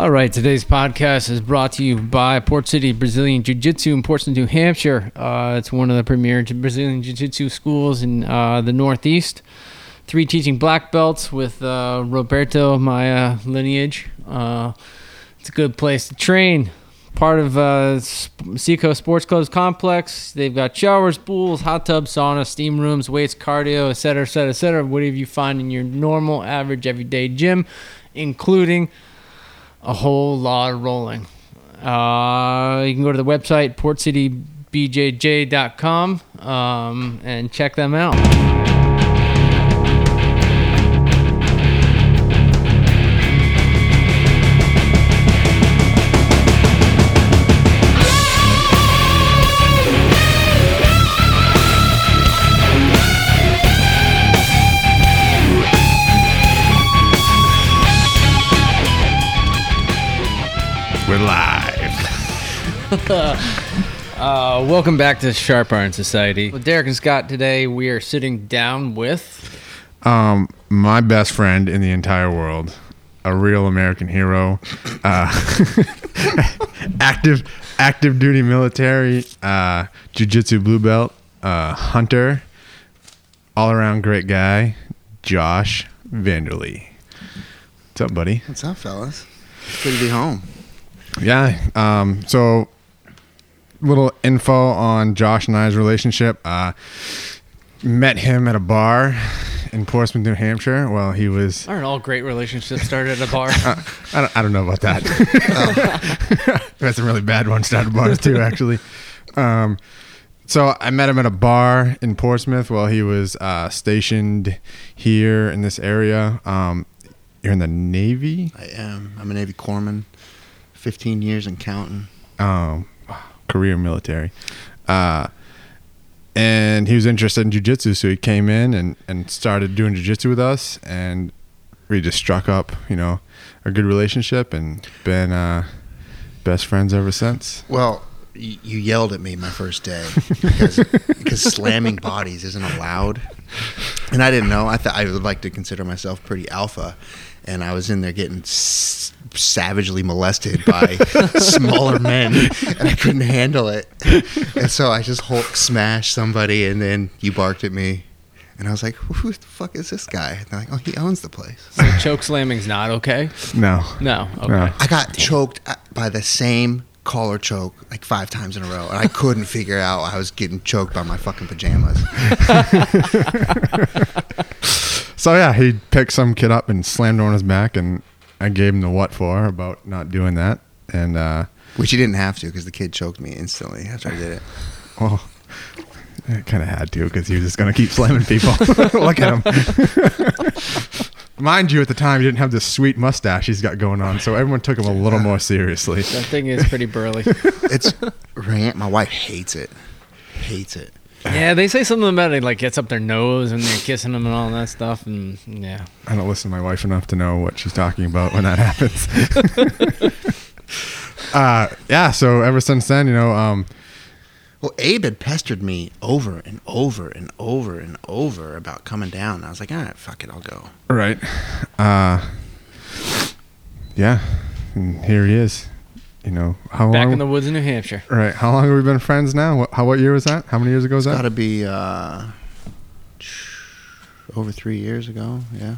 All right, today's podcast is brought to you by Port City Brazilian Jiu Jitsu in Portsmouth, New Hampshire. Uh, it's one of the premier Brazilian Jiu Jitsu schools in uh, the Northeast. Three teaching black belts with uh, Roberto, uh, lineage. Uh, it's a good place to train. Part of uh, Seacoast Sports Club's complex. They've got showers, pools, hot tubs, sauna, steam rooms, weights, cardio, etc., etc., etc. Whatever you find in your normal, average, everyday gym, including a whole lot of rolling. Uh, you can go to the website portcitybjj.com um, and check them out. Uh, welcome back to Sharp Iron Society. With Derek and Scott today, we are sitting down with. Um, my best friend in the entire world, a real American hero, uh, active active duty military, uh, jujitsu blue belt, uh, hunter, all around great guy, Josh Vanderlee. What's up, buddy? What's up, fellas? It's Good to be home. Yeah. Um, so, little info on Josh and I's relationship. Uh, met him at a bar in Portsmouth, New Hampshire. Well, he was. Aren't all great relationships started at a bar? Uh, I, don't, I don't know about that. We had some really bad ones started at bars too, actually. Um, so I met him at a bar in Portsmouth while he was uh, stationed here in this area. Um, you're in the Navy. I am. I'm a Navy corpsman. 15 years and counting. um, career military. Uh, and he was interested in jujitsu, so he came in and, and started doing jujitsu with us, and we just struck up, you know, a good relationship, and been uh, best friends ever since. Well, you yelled at me my first day because, because slamming bodies isn't allowed, and I didn't know. I thought I would like to consider myself pretty alpha, and I was in there getting s- savagely molested by smaller men, and I couldn't handle it, and so I just Hulk smashed somebody, and then you barked at me. And I was like, "Who the fuck is this guy?" And they're like, "Oh, he owns the place." so choke slamming's not okay? No, No. Okay. No. I got choked uh, by the same collar choke like five times in a row, and I couldn't figure out I was getting choked by my fucking pajamas. So yeah, he picked some kid up and slammed him on his back, and I gave him the what for about not doing that. And uh, Which he didn't have to because the kid choked me instantly after I did it. well, I kind of had to because he was just gonna keep slamming people. Look at him. Mind you, at the time he didn't have this sweet mustache he's got going on, so everyone took him a little more seriously. That thing is pretty burly. It's rant. My wife hates it. Hates it. yeah, they say something about it like gets up their nose and they're kissing them and all that stuff, and yeah. I don't listen to my wife enough to know what she's talking about when that happens. uh, yeah, so ever since then, you know, um, Well, Abe had pestered me over and over and over and over about coming down. I was like, all right, fuck it, I'll go. right, uh, yeah, and here he is. You know, how Back long? in the woods in New Hampshire. right, how long have we been friends now? What, how what year was that? How many years ago was It's that? got to be uh, over three years ago. Yeah.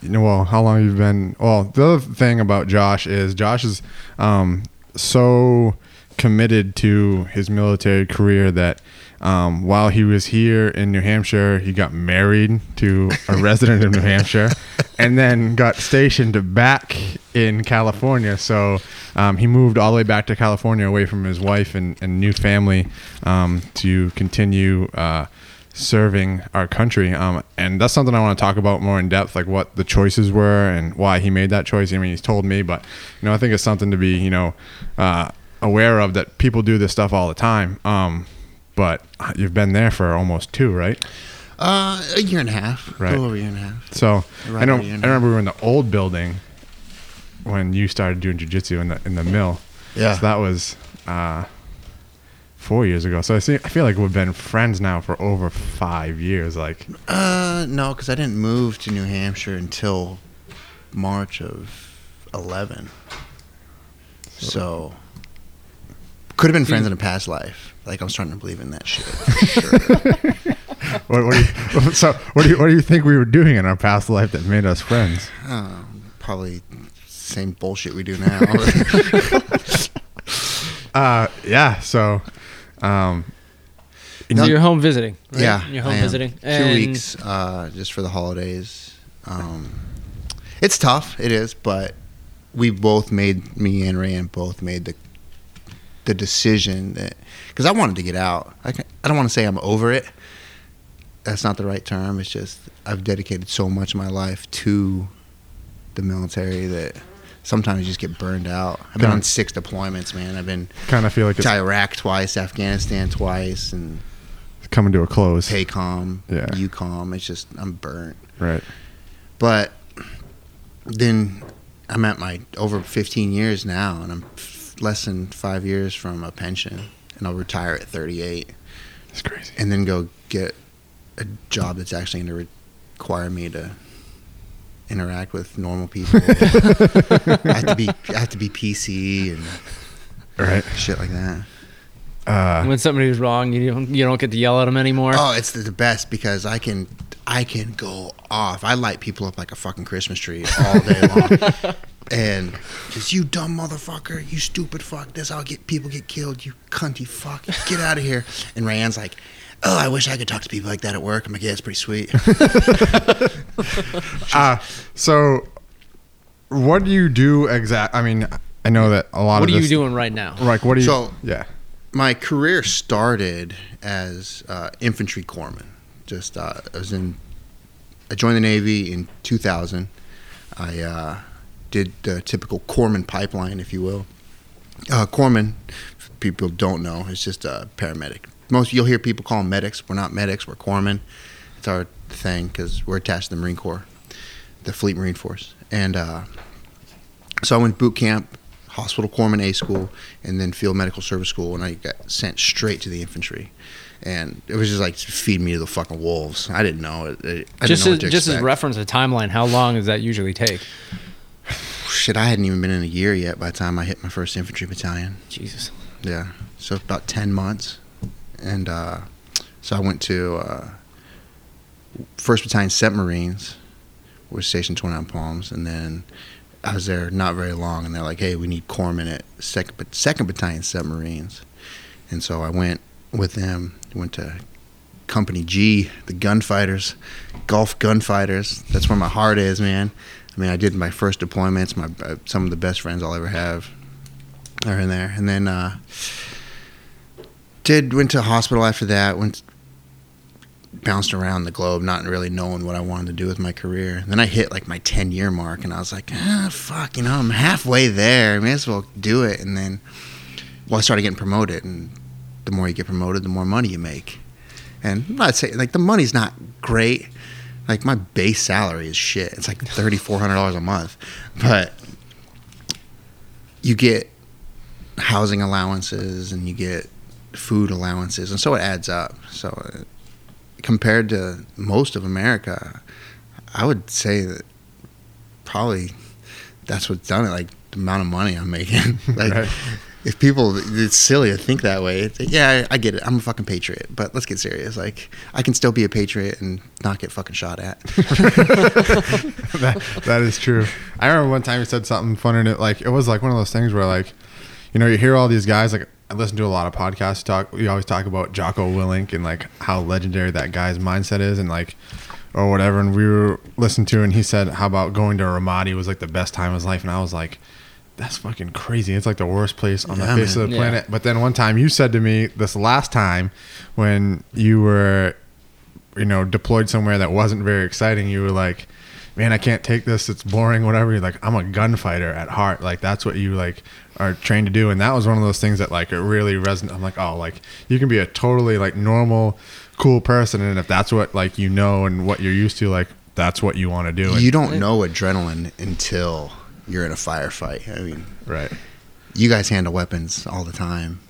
you know, well, how long you've been? Well, the other thing about Josh is Josh is um, so committed to his military career that um, while he was here in New Hampshire, he got married to a resident of New Hampshire, and then got stationed back in California. So um, he moved all the way back to California, away from his wife and, and new family, um, to continue. Uh, serving our country. Um, and that's something I want to talk about more in depth, like what the choices were and why he made that choice. I mean, he's told me, but you know, I think it's something to be, you know, uh, aware of that people do this stuff all the time. Um, but you've been there for almost two, right? Uh, a year and a half. Right. A little over a year and a half. So Right I know. I a year and a half. remember we were in the old building when you started doing jujitsu in the in the mill. Yeah. So that was uh, four years ago. So I see. I feel like we've been friends now for over five years. Like, Uh, no, because I didn't move to New Hampshire until March of 11. So could have been friends in a past life. Like I'm starting to believe in that shit. For sure. What, what do you, so what do you what do you think we were doing in our past life that made us friends? Uh, probably same bullshit we do now. Uh, yeah. So, um, So you're home visiting. Right? Yeah, You're home I am. visiting. Two And weeks, uh, just for the holidays. Um, it's tough. It is, but we both made me and Rand both made the the decision that because I wanted to get out. I can, I don't want to say I'm over it. That's not the right term. It's just I've dedicated so much of my life to the military that sometimes you just get burned out. I've been Yeah. on six deployments, man. I've been kind of feel like to Iraq twice, Afghanistan twice, and coming to a close. PACOM, Yeah. EUCOM. It's just I'm burnt. Right. But then I'm at my over 15 years now, and I'm less than five years from a pension, and I'll retire at 38, It's crazy. and then go get a job that's actually going to require me to interact with normal people. I have to be I have to be PC and Right. shit like that. Uh, when somebody's wrong, you don't you don't get to yell at them anymore. Oh, it's the, the best because I can I can go off. I light people up like a fucking Christmas tree all day long. and just you dumb motherfucker, you stupid fuck, this how get people get killed, you cunty fuck. Get out of here. And Rand's like, Oh, I wish I could talk to people like that at work. I'm like, yeah, it's pretty sweet. uh, so what do you do exact? I mean, I know that a lot of what of are you doing right now? Like, what do you? So- yeah. My career started as uh, infantry corpsman. Just uh, I was in I joined the Navy in 2000. I uh, did the typical corpsman pipeline, if you will. Uh, corpsman, if people don't know, is just a paramedic. Most you'll hear people call them medics. We're not medics. We're corpsmen. It's our thing because we're attached to the Marine Corps, the Fleet Marine Force. And uh, so I went boot camp, hospital corpsman A school, and then field medical service school, and I got sent straight to the infantry. And it was just like feed me to the fucking wolves. I didn't know I just didn't know as, just as reference a timeline, how long does that usually take? Shit, I hadn't even been in a year yet by the time I hit my first infantry battalion. Jesus. Yeah, so about ten months, and uh, so I went to uh, First Battalion Seventh Marines, was stationed twenty nine Palms, and then I was there not very long, and they're like, "Hey, we need corpsmen at second but second Battalion Seventh Marines. And so I went with them. Went to Company G, the gunfighters, Golf gunfighters. That's where my heart is, man. I mean, I did my first deployments. My uh, some of the best friends I'll ever have are in there, and then uh, did went to hospital after that. Went bounced around the globe, not really knowing what I wanted to do with my career. Then I hit like my ten year mark, and I was like, ah, fuck, you know, I'm halfway there. I may as well do it. And then, well, I started getting promoted, and the more you get promoted, the more money you make. And not saying like the money's not great. Like my base salary is shit. It's like thirty four hundred dollars a month, but you get housing allowances and you get food allowances, and so it adds up. So uh, compared to most of America, I would say that probably that's what's done it. Like the amount of money I'm making. like Right. If people, it's silly to think that way. Yeah, I, I get it. I'm a fucking patriot, but let's get serious. Like I can still be a patriot and not get fucking shot at. that, that is true. I remember one time you said something funny. And it, like it was like one of those things where like, you know, you hear all these guys. Like I listen to a lot of podcasts. Talk. We always talk about Jocko Willink and like how legendary that guy's mindset is, and like or whatever. And we were listening to, and he said, "How about going to Ramadi was like the best time of his life?" And I was like. That's fucking crazy. It's like the worst place on Yeah, the face man. of the Yeah. planet. But then one time you said to me this last time when you were you know, deployed somewhere that wasn't very exciting, you were like, man, I can't take this. It's boring, whatever. You're like, I'm a gunfighter at heart. Like, that's what you like are trained to do. And that was one of those things that like, it really resonated. I'm like, oh, like you can be a totally like normal, cool person. And if that's what like, you know, and what you're used to, like, that's what you want to do. And, You don't know adrenaline until you're in a firefight. I mean, right. you guys handle weapons all the time,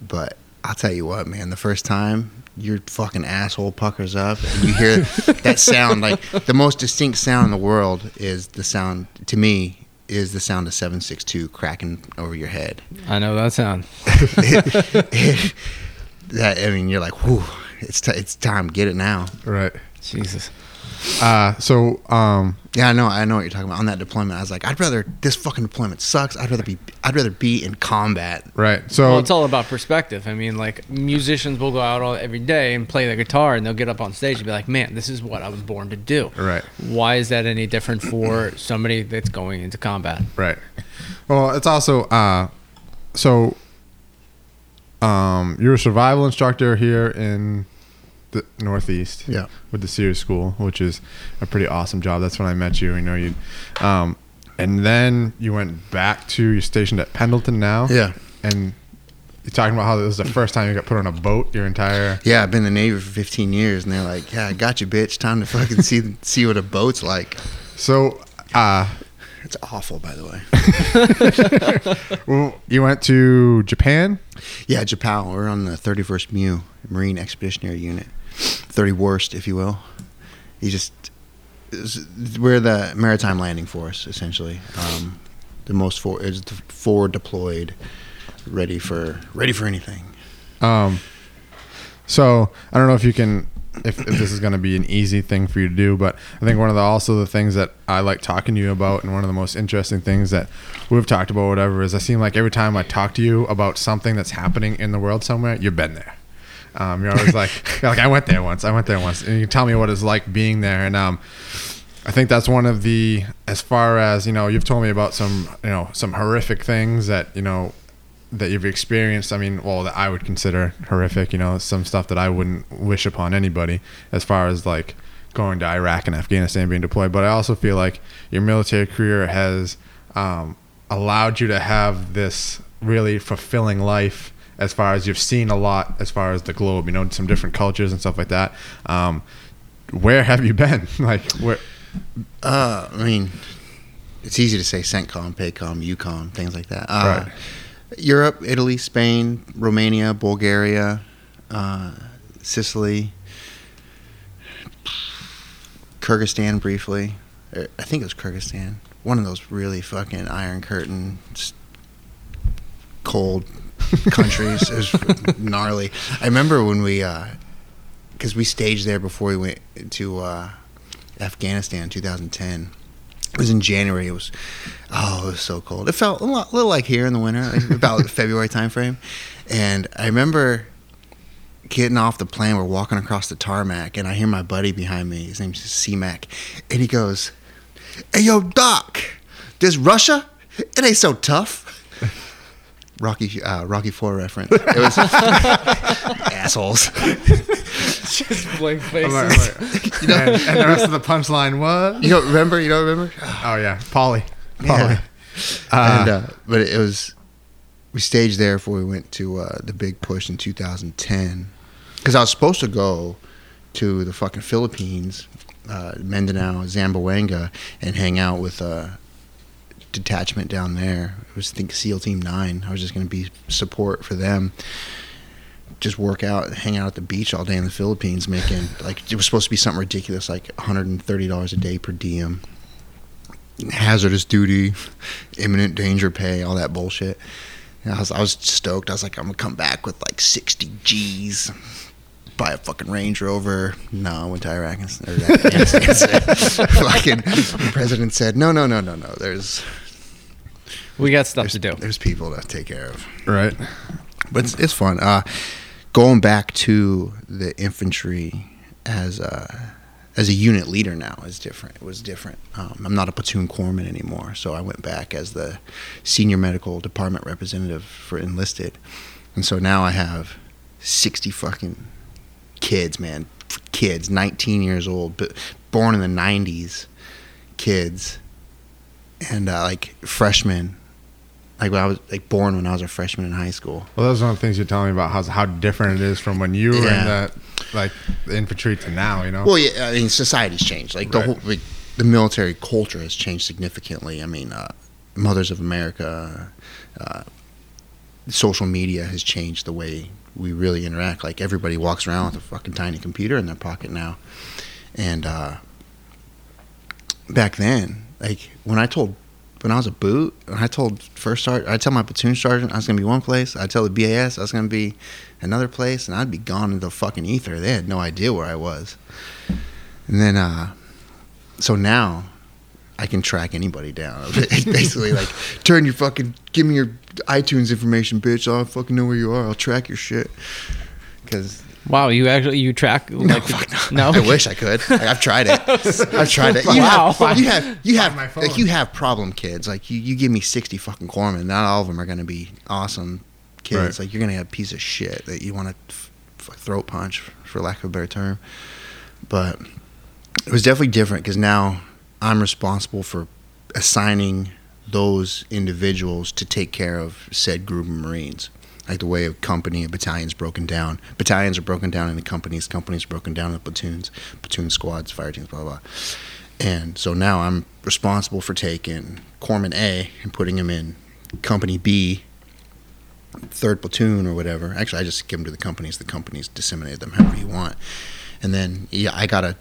but I'll tell you what, man. The first time your fucking asshole puckers up and you hear that sound, like the most distinct sound in the world is the sound to me is the sound of 762 cracking over your head. I know that sound. that I mean, you're like, whew, it's t- it's time. Get it now. Right. Jesus. Uh, so um, Yeah, I know. I know what you're talking about. On that deployment, I was like, I'd rather this fucking deployment sucks. I'd rather be. I'd rather be in combat. right. So Well, it's all about perspective. I mean, like musicians will go out all, every day and play the guitar, and they'll get up on stage and be like, "Man, this is what I was born to do." right. Why is that any different for somebody that's going into combat? Right. Well, it's also uh, so um, you're a survival instructor here in the Northeast. Yeah. With the SERE School, which is a pretty awesome job. That's when I met you. I know you. Um, and then you went back to you're stationed at Pendleton now. Yeah. And you're talking about how this was the first time you got put on a boat your entire. Yeah, I've been in the Navy for 15 years, and they're like, "Yeah, I got you, bitch. Time to fucking see see what a boat's like." So, uh, It's awful, by the way. well, you went to Japan. Yeah, Japan. We're on the 31st MEU, Marine Expeditionary Unit, 30 worst, if you will. You just we're the maritime landing force, essentially. Um, the most for is forward deployed, ready for ready for anything. Um, so I don't know if you can, if, if this is going to be an easy thing for you to do, but I think one of the also the things that I like talking to you about, and one of the most interesting things that we've talked about, whatever, is I seem like every time I talk to you about something that's happening in the world somewhere, you've been there. Um, you're always like, you're like I went there once, I went there once, and you tell me what it's like being there, and um, I think that's one of the as far as you know you've told me about some you know some horrific things that you know that you've experienced. I mean, well, that I would consider horrific. You know, some stuff that I wouldn't wish upon anybody as far as like going to Iraq and Afghanistan being deployed. But I also feel like your military career has um, allowed you to have this really fulfilling life as far as you've seen a lot as far as the globe. You know, some different cultures and stuff like that. Um, where have you been? like where? Uh, I mean, it's easy to say CENTCOM, PACOM, EUCOM, things like that. Uh, Right. Europe, Italy, Spain, Romania, Bulgaria, uh, Sicily, Kyrgyzstan briefly. Er, I think it was Kyrgyzstan. One of those really fucking Iron Curtain, cold countries. it was gnarly. I remember when we, because we staged there before we went to uh, Afghanistan in 2010. It was in January. It was, oh, it was so cold. It felt a lot, little like here in the winter, like about the February timeframe. And I remember getting off the plane. We're walking across the tarmac, and I hear my buddy behind me. His name's C-Mac, and he goes, "Hey, yo, Doc, this Russia, it ain't so tough." Rocky, uh, Rocky Four reference. It was assholes. Just blank I'm like- faces. I'm like- and, and the rest of the punchline was. You don't remember? You don't remember? Oh yeah, Paulie. Paulie. Yeah. Uh, and uh, but it was we staged there before we went to uh, the big push in 2010 because I was supposed to go to the fucking Philippines, uh, Mindanao, Zamboanga, and hang out with a detachment down there. It was I think SEAL Team Nine. I was just going to be support for them. Just work out, hang out at the beach all day in the Philippines, making like it was supposed to be something ridiculous, like 130 dollars a day per diem hazardous duty, imminent danger pay, all that bullshit. And I was I was stoked. I was like, I'm gonna come back with like 60 G's, buy a fucking Range Rover. No, I went to Iraq and or Afghanistan. fucking the president said, no, no, no, no, no. There's We got stuff there's, to do. there's people to take care of. right. But it's, it's fun. Uh, going back to the infantry as a, as a unit leader now is different. It was different. Um, I'm not a platoon corpsman anymore, so I went back as the senior medical department representative for enlisted, and so now I have 60 fucking kids, man, kids, 19 years old, but born in the 90s, kids, and uh, like freshmen. Like when I was like born when I was a freshman in high school. Well, that was one of the things you're telling me about how how different it is from when you were in the like the infantry to now. You know. Well, yeah, I mean, society's changed. Like the whole, like, the military culture has changed significantly. I mean, uh, Mothers of America, uh, social media has changed the way we really interact. Like everybody walks around with a fucking tiny computer in their pocket now, and uh, back then, like when I told when I was a boot, I told first sergeant, I tell my platoon sergeant I was gonna be one place. I tell the BAS I was gonna be another place, and I'd be gone into the fucking ether. They had no idea where I was. And then, uh, so now I can track anybody down. Basically like, turn your fucking, give me your iTunes information, bitch. I'll fucking know where you are. I'll track your shit. Because Wow, you actually you track like fuck no? I wish I could. Like, I've tried it. I've tried it. You Wow. have, you have, you Find my phone. like you have problem kids. Like you, you give me sixty fucking corpsmen. Not all of them are going to be awesome kids. Right. Like you're going to have a piece of shit that you want to f- f- throat punch, for lack of a better term. But it was definitely different because now I'm responsible for assigning those individuals to take care of said group of Marines. Like the way a company, a battalion's broken down. Battalions are broken down into companies. Companies broken down into platoons, platoon squads, fire teams, blah blah. And so now I'm responsible for taking Corpsman A and putting him in Company B, third platoon or whatever. Actually, I just give them to the companies. The companies disseminate them however you want. And then yeah, I gotta,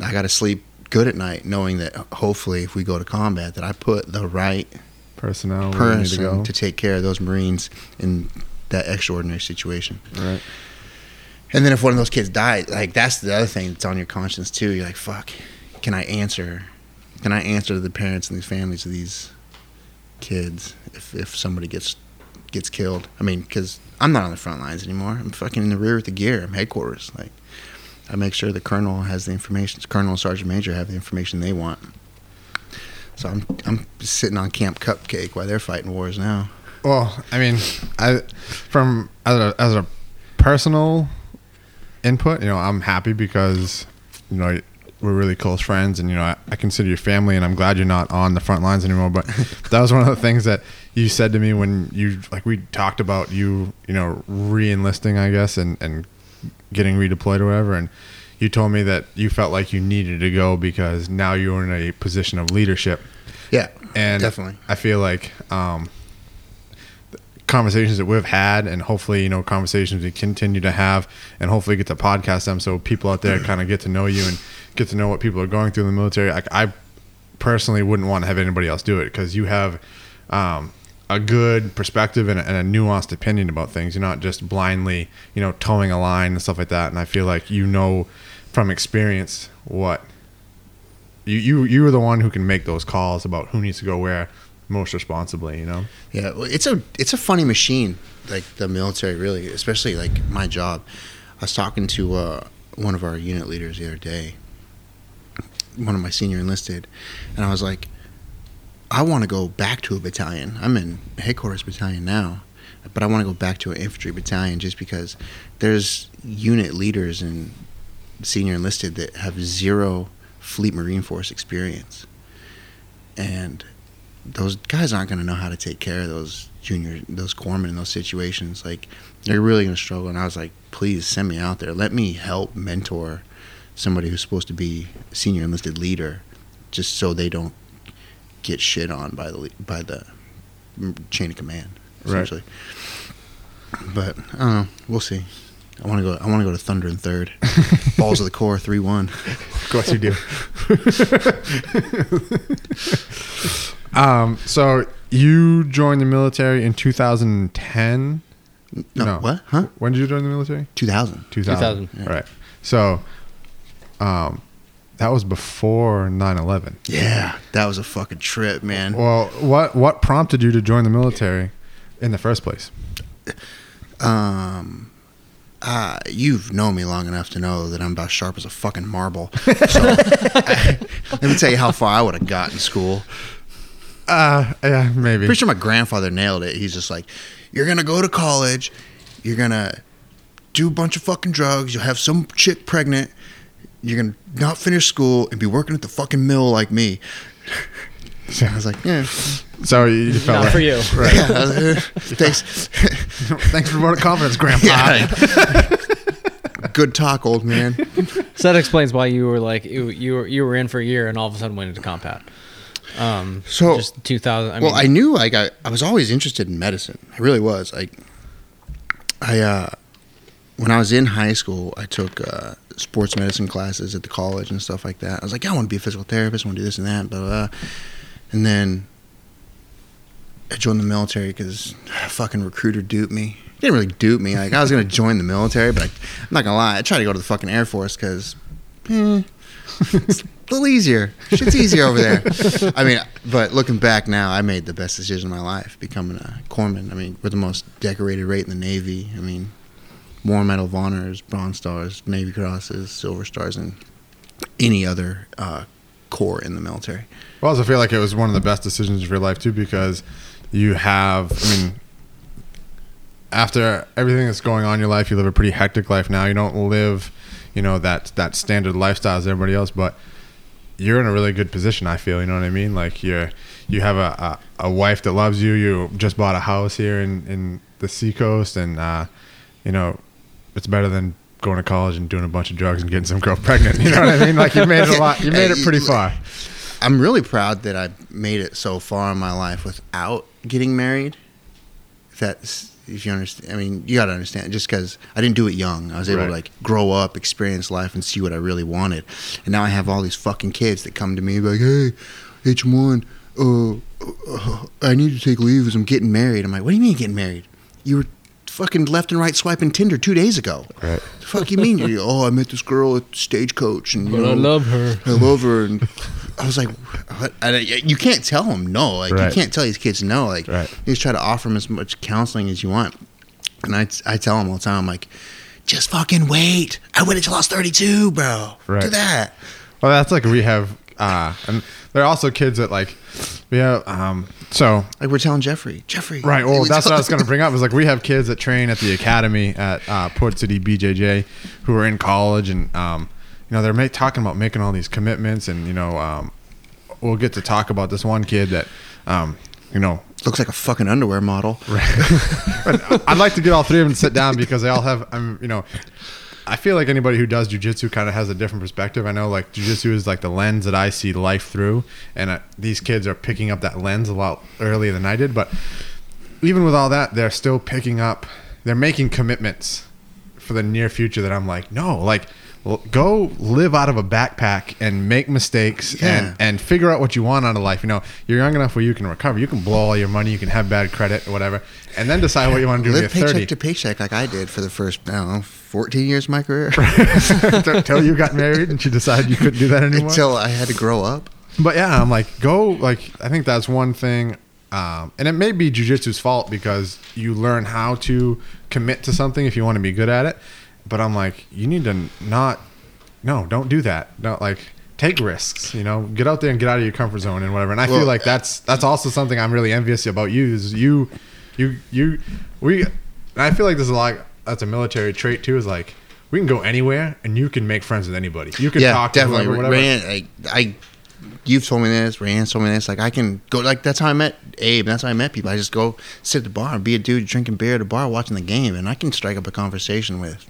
I gotta sleep good at night, knowing that uh, hopefully if we go to combat, that I put the right Personnel need to go. to take care of those Marines in that extraordinary situation. Right. And then if one of those kids died, like that's the other thing that's on your conscience too. You're like, fuck, can I answer? Can I answer to the parents and these families of these kids if if somebody gets gets killed? I mean, because I'm not on the front lines anymore. I'm fucking in the rear with the gear. I'm headquarters. Like, I make sure the colonel has the information. Colonel and sergeant major have the information they want. So I'm I'm sitting on Camp Cupcake while they're fighting wars now. Well, I mean, I from as a, as a personal input, you know, I'm happy because you know we're really close friends, and you know, I, I consider you family, and I'm glad you're not on the front lines anymore. But that was one of the things that you said to me when you like we talked about you, you know, re-enlisting, I guess, and and getting redeployed or whatever, and you told me that you felt like you needed to go because now you were in a position of leadership Yeah, and definitely. I feel like um, conversations that we've had, and hopefully, you know, conversations we continue to have, and hopefully get to podcast them so people out there kind of get to know you and get to know what people are going through in the military. Like I personally wouldn't want to have anybody else do it because you have um, a good perspective and a, and a nuanced opinion about things. You're not just blindly, you know, towing a line and stuff like that. And I feel like you know from experience what you you you are the one who can make those calls about who needs to go where most responsibly. You know. Yeah, it's a it's a funny machine, like the military, really, especially like my job. I was talking to uh, one of our unit leaders the other day, one of my senior enlisted, and I was like, I want to go back to a battalion. I'm in headquarters battalion now, but I want to go back to an infantry battalion just because there's unit leaders and senior enlisted that have zero fleet marine force experience, and those guys aren't going to know how to take care of those junior those corpsmen in those situations. Like they're really going to struggle. And i was like please send me out there. Let me help mentor somebody who's supposed to be senior enlisted leader just so they don't get shit on by the by the chain of command Right. essentially but i don't know we'll see i want to go i want to go to Thundering Third balls of the core 3-1 Of course you do. um, so you joined the military in 2010. no, No. what huh When did you join the military? 2000 2000. 2000, yeah. Right. So, um, that was before 9/11. yeah that was a fucking trip man Well, what what prompted you to join the military in the first place? Um, uh, you've known me long enough to know that I'm about sharp as a fucking marble. So, let me tell you how far I would have got in school. Uh, yeah, maybe. Pretty sure my grandfather nailed it. He's just like, you're gonna go to college, you're gonna do a bunch of fucking drugs, you'll have some chick pregnant, you're gonna not finish school and be working at the fucking mill like me. So I was like, yeah, So you just felt Not like, for you. Right. yeah. Was like, "Eh, Thanks. Thanks for the vote of confidence, Grandpa. yeah. Good talk, old man. So that explains why you were like you you were you were in for a year and all of a sudden went into combat. Um, So- just 2000. I well, mean, I knew like I, I was always interested in medicine. I really was. Like I uh when I was in high school, I took uh, sports medicine classes at the college and stuff like that. I was like, I want to be a physical therapist. I want to do this and that, blah, blah, blah. And then I joined the military because a fucking recruiter duped me. He didn't really dupe me. Like I was gonna join the military, but I, I'm not gonna lie. I tried to go to the fucking Air Force because eh, it's a little easier. Shit's easier over there. I mean, but looking back now, I made the best decision of my life becoming a corpsman. I mean, we're the most decorated rate in the Navy. I mean, more Medal of Honors, Bronze Stars, Navy Crosses, Silver Stars, and any other uh, corps in the military. I also feel like it was one of the best decisions of your life too, because you have. I mean, after everything that's going on in your life, you live a pretty hectic life now. You don't live, you know, that that standard lifestyle as everybody else, but you're in a really good position. I feel. You know what I mean? Like you're you have a, a, a wife that loves you. You just bought a house here in in the seacoast, and uh, you know, it's better than going to college and doing a bunch of drugs and getting some girl pregnant. You know what I mean? Like you made it a lot. You made it pretty far. I'm really proud that I made it so far in my life without getting married. If that's if you understand, I mean, you got to understand. Just because I didn't do it young, I was able Right. to like grow up, experience life, and see what I really wanted. And now I have all these fucking kids that come to me like, "Hey, H one, uh, uh, I need to take leave as I'm getting married." I'm like, "What do you mean getting married? You were fucking left and right swiping Tinder two days ago. Right. The fuck you mean? You, oh, I met this girl at Stagecoach, and you But I love her. I love her, and I was like, what? I, you can't tell them no. Like Right. you can't tell these kids no. Like Right. you just try to offer them as much counseling as you want. And I, I tell them all the time, I'm like, just fucking wait. I waited till I was 32, bro. Right. Do that. Well, that's like we have, uh, and there are also kids that like we have. Um, so Like we're telling Jeffrey, Jeffrey. right. Well, we that's what I was going to bring up. Is like we have kids that train at the academy at uh, Port City BJJ who are in college, and um, you know they're ma- talking about making all these commitments, and you know um, we'll get to talk about this one kid that um, you know Looks like a fucking underwear model. But I'd like to get all three of them to sit down because they all have, I'm, you know, I feel like anybody who does jujitsu kind of has a different perspective. I know like jujitsu is like the lens that I see life through, and uh, these kids are picking up that lens a lot earlier than I did. But even with all that, they're still picking up, they're making commitments for the near future that I'm like, no, like. Go live out of a backpack and make mistakes Yeah. and, and figure out what you want out of life. You know, you're young enough where you can recover. You can blow all your money. You can have bad credit or whatever, and then decide what you want to do Live paycheck 30. to paycheck like I did for the first, I don't know, 14 years of my career. Until you got married and you decided you couldn't do that anymore. Until I had to grow up. But yeah, I'm like, go. Like, I think that's one thing, um, and it may be jujitsu's fault because you learn how to commit to something if you want to be good at it. But I'm like, you need to not, no, don't do that. Don't like take risks. You know, get out there and get out of your comfort zone and whatever. And I Well, feel like that's that's also something I'm really envious about you. Is you, you, you, we. And I feel like there's a lot. That's a military trait too. Is like. We can go anywhere, and you can make friends with anybody. You can yeah, talk to definitely. whoever, whatever. Rand, I, I, you've told me this. Rand told me this. Like I can go. Like that's how I met Abe. That's how I met people. I just go sit at the bar and be a dude drinking beer at a bar watching the game, and I can strike up a conversation with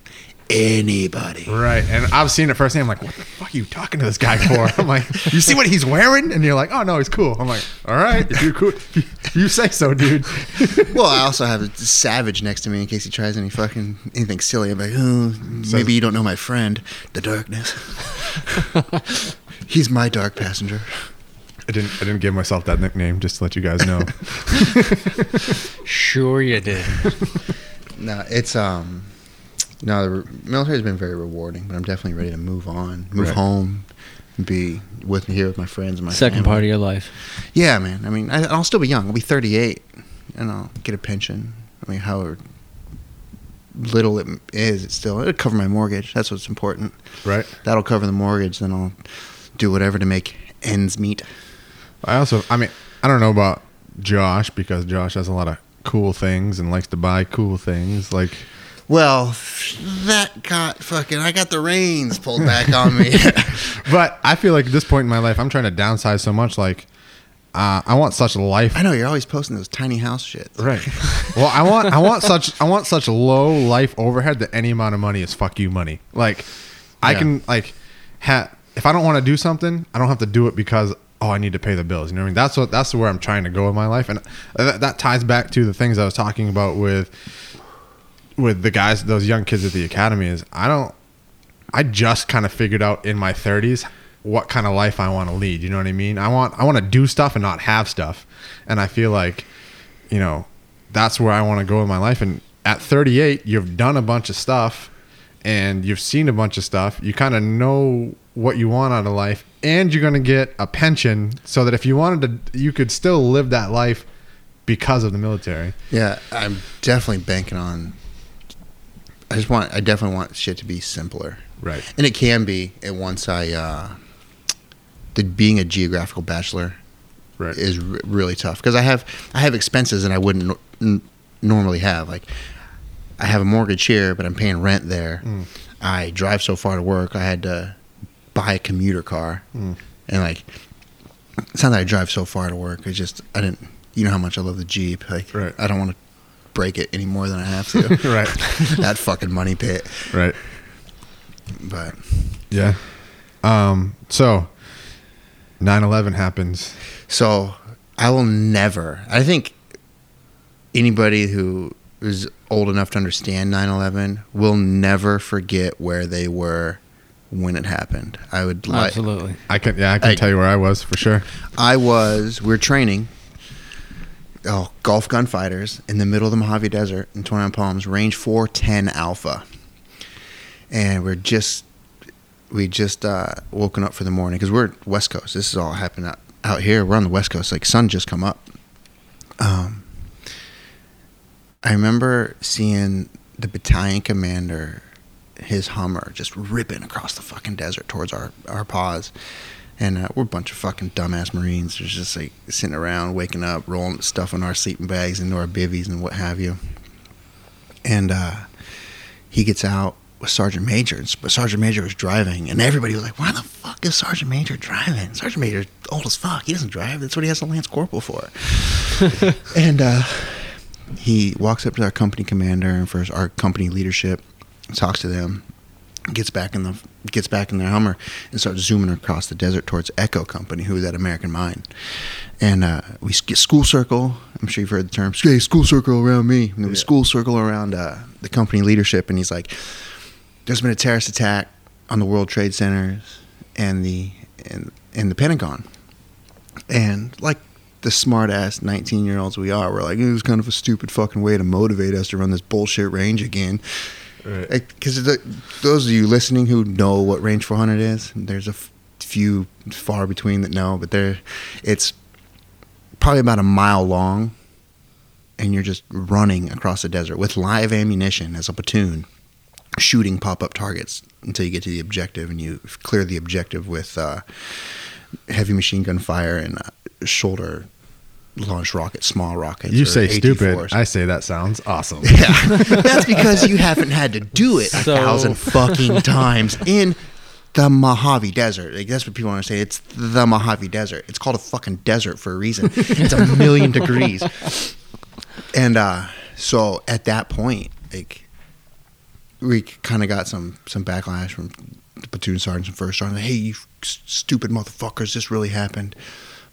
anybody. Right. And I've seen it firsthand. I'm like, what the fuck are you talking to this guy for? I'm like, you see what he's wearing? And you're like, oh, no, he's cool. I'm like, all right, if you're cool, you say so, dude. Well, I also have a savage next to me in case he tries any fucking anything silly. I'm like, oh, maybe you don't know my friend, the darkness. He's my dark passenger. I didn't, I didn't give myself that nickname just to let you guys know. Sure you did. No, it's um, no, the re- military's been very rewarding, but I'm definitely ready to move on, move Right. home, and be with here with my friends and my Second family. part of your life. Yeah, man. I mean, I, I'll still be young. I'll be 38, and I'll get a pension. I mean, however little it is, it still it'll cover my mortgage. That's what's important. right. That'll cover the mortgage. Then I'll do whatever to make ends meet. I also, I mean, I don't know about Josh because Josh has a lot of cool things and likes to buy cool things. Like, Well, that got fucking. I got the reins pulled back on me. but I feel like at this point in my life, I'm trying to downsize so much. Like, uh, I want such a life I know you're always posting those tiny house shit. Right. Well, I want I want such I want such low life overhead that any amount of money is fuck you money. Like I Yeah. can like ha- if I don't want to do something, I don't have to do it because oh I need to pay the bills. You know what I mean? That's what that's where I'm trying to go in my life, and that, that ties back to the things I was talking about with with the guys, those young kids at the academy. Is I don't I just kind of figured out in my 30s what kind of life I want to lead. You know what I mean? I want I want to do stuff and not have stuff, and I feel like you know, that's where I want to go in my life. And at 38, you've done a bunch of stuff and you've seen a bunch of stuff. You kind of know what you want out of life and you're going to get a pension so that if you wanted to, you could still live that life because of the military. Yeah, I'm definitely banking on. I just want. I definitely want shit to be simpler, Right. and it can be. And once I, uh, the being a geographical bachelor Right. is r- really tough because I have I have expenses and I wouldn't n- normally have. Like, I have a mortgage here, but I'm paying rent there. Mm. I drive so far to work. I had to buy a commuter car, Mm. and like, it's not that I drive so far to work. It's just I didn't. You know how much I love the Jeep. Like, Right. I don't want to break it any more than I have to. right. that fucking money pit. Right. But Yeah. Um, so 9/11 happens. so I will never. I think anybody who is old enough to understand 9/11 will never forget where they were when it happened. I would like. Absolutely. I can yeah, I can I- tell you where I was for sure. I was. We are training. Oh, Golf gunfighters in the middle of the Mojave Desert in 29 Palms, range 410 Alpha, and we're just we just uh, woken up for the morning because we're West Coast. This is all happening out, out here. We're on the West Coast. Like sun just come up. Um, I remember seeing the battalion commander, his Hummer, just ripping across the fucking desert towards our our pause. And uh, we're a bunch of fucking dumbass Marines. There's just like sitting around, waking up, rolling stuff in our sleeping bags into our bivvies and what have you. And uh, he gets out with Sergeant Major, but Sergeant Major was driving, and everybody was like, "Why the fuck is Sergeant Major driving? Sergeant Major's old as fuck. He doesn't drive. That's what he has a Lance Corporal for." and uh, he walks up to our company commander and first our company leadership, talks to them, gets back in the gets back in their Hummer and starts zooming across the desert towards Echo Company, who was at American Mine. And uh, we get school circle. I'm sure you've heard the term. Hey, school circle around me. And then we school circle around uh, the company leadership, and he's like, "There's been a terrorist attack on the World Trade Centers and the and, and the Pentagon." And like the smart ass 19 year olds we are, we're like, it was kind of a stupid fucking way to motivate us to run this bullshit range again. Because those of you listening who know what range 400 is, there's a f- few far between that know, but there, it's probably about a mile long, and you're just running across the desert with live ammunition as a platoon, shooting pop up targets until you get to the objective, and you clear the objective with uh, heavy machine gun fire and uh, shoulder launched rockets, small rockets. You say stupid. AT-4s. I say that sounds awesome. Yeah, that's because you haven't had to do it a thousand fucking times in the Mojave Desert. Like, that's what people want to say. It's the Mojave Desert. It's called a fucking desert for a reason. It's a million degrees. And uh, so at that point, like, we kind of got some some backlash from the platoon sergeants and first sergeant. Hey, you s- stupid motherfuckers! This really happened.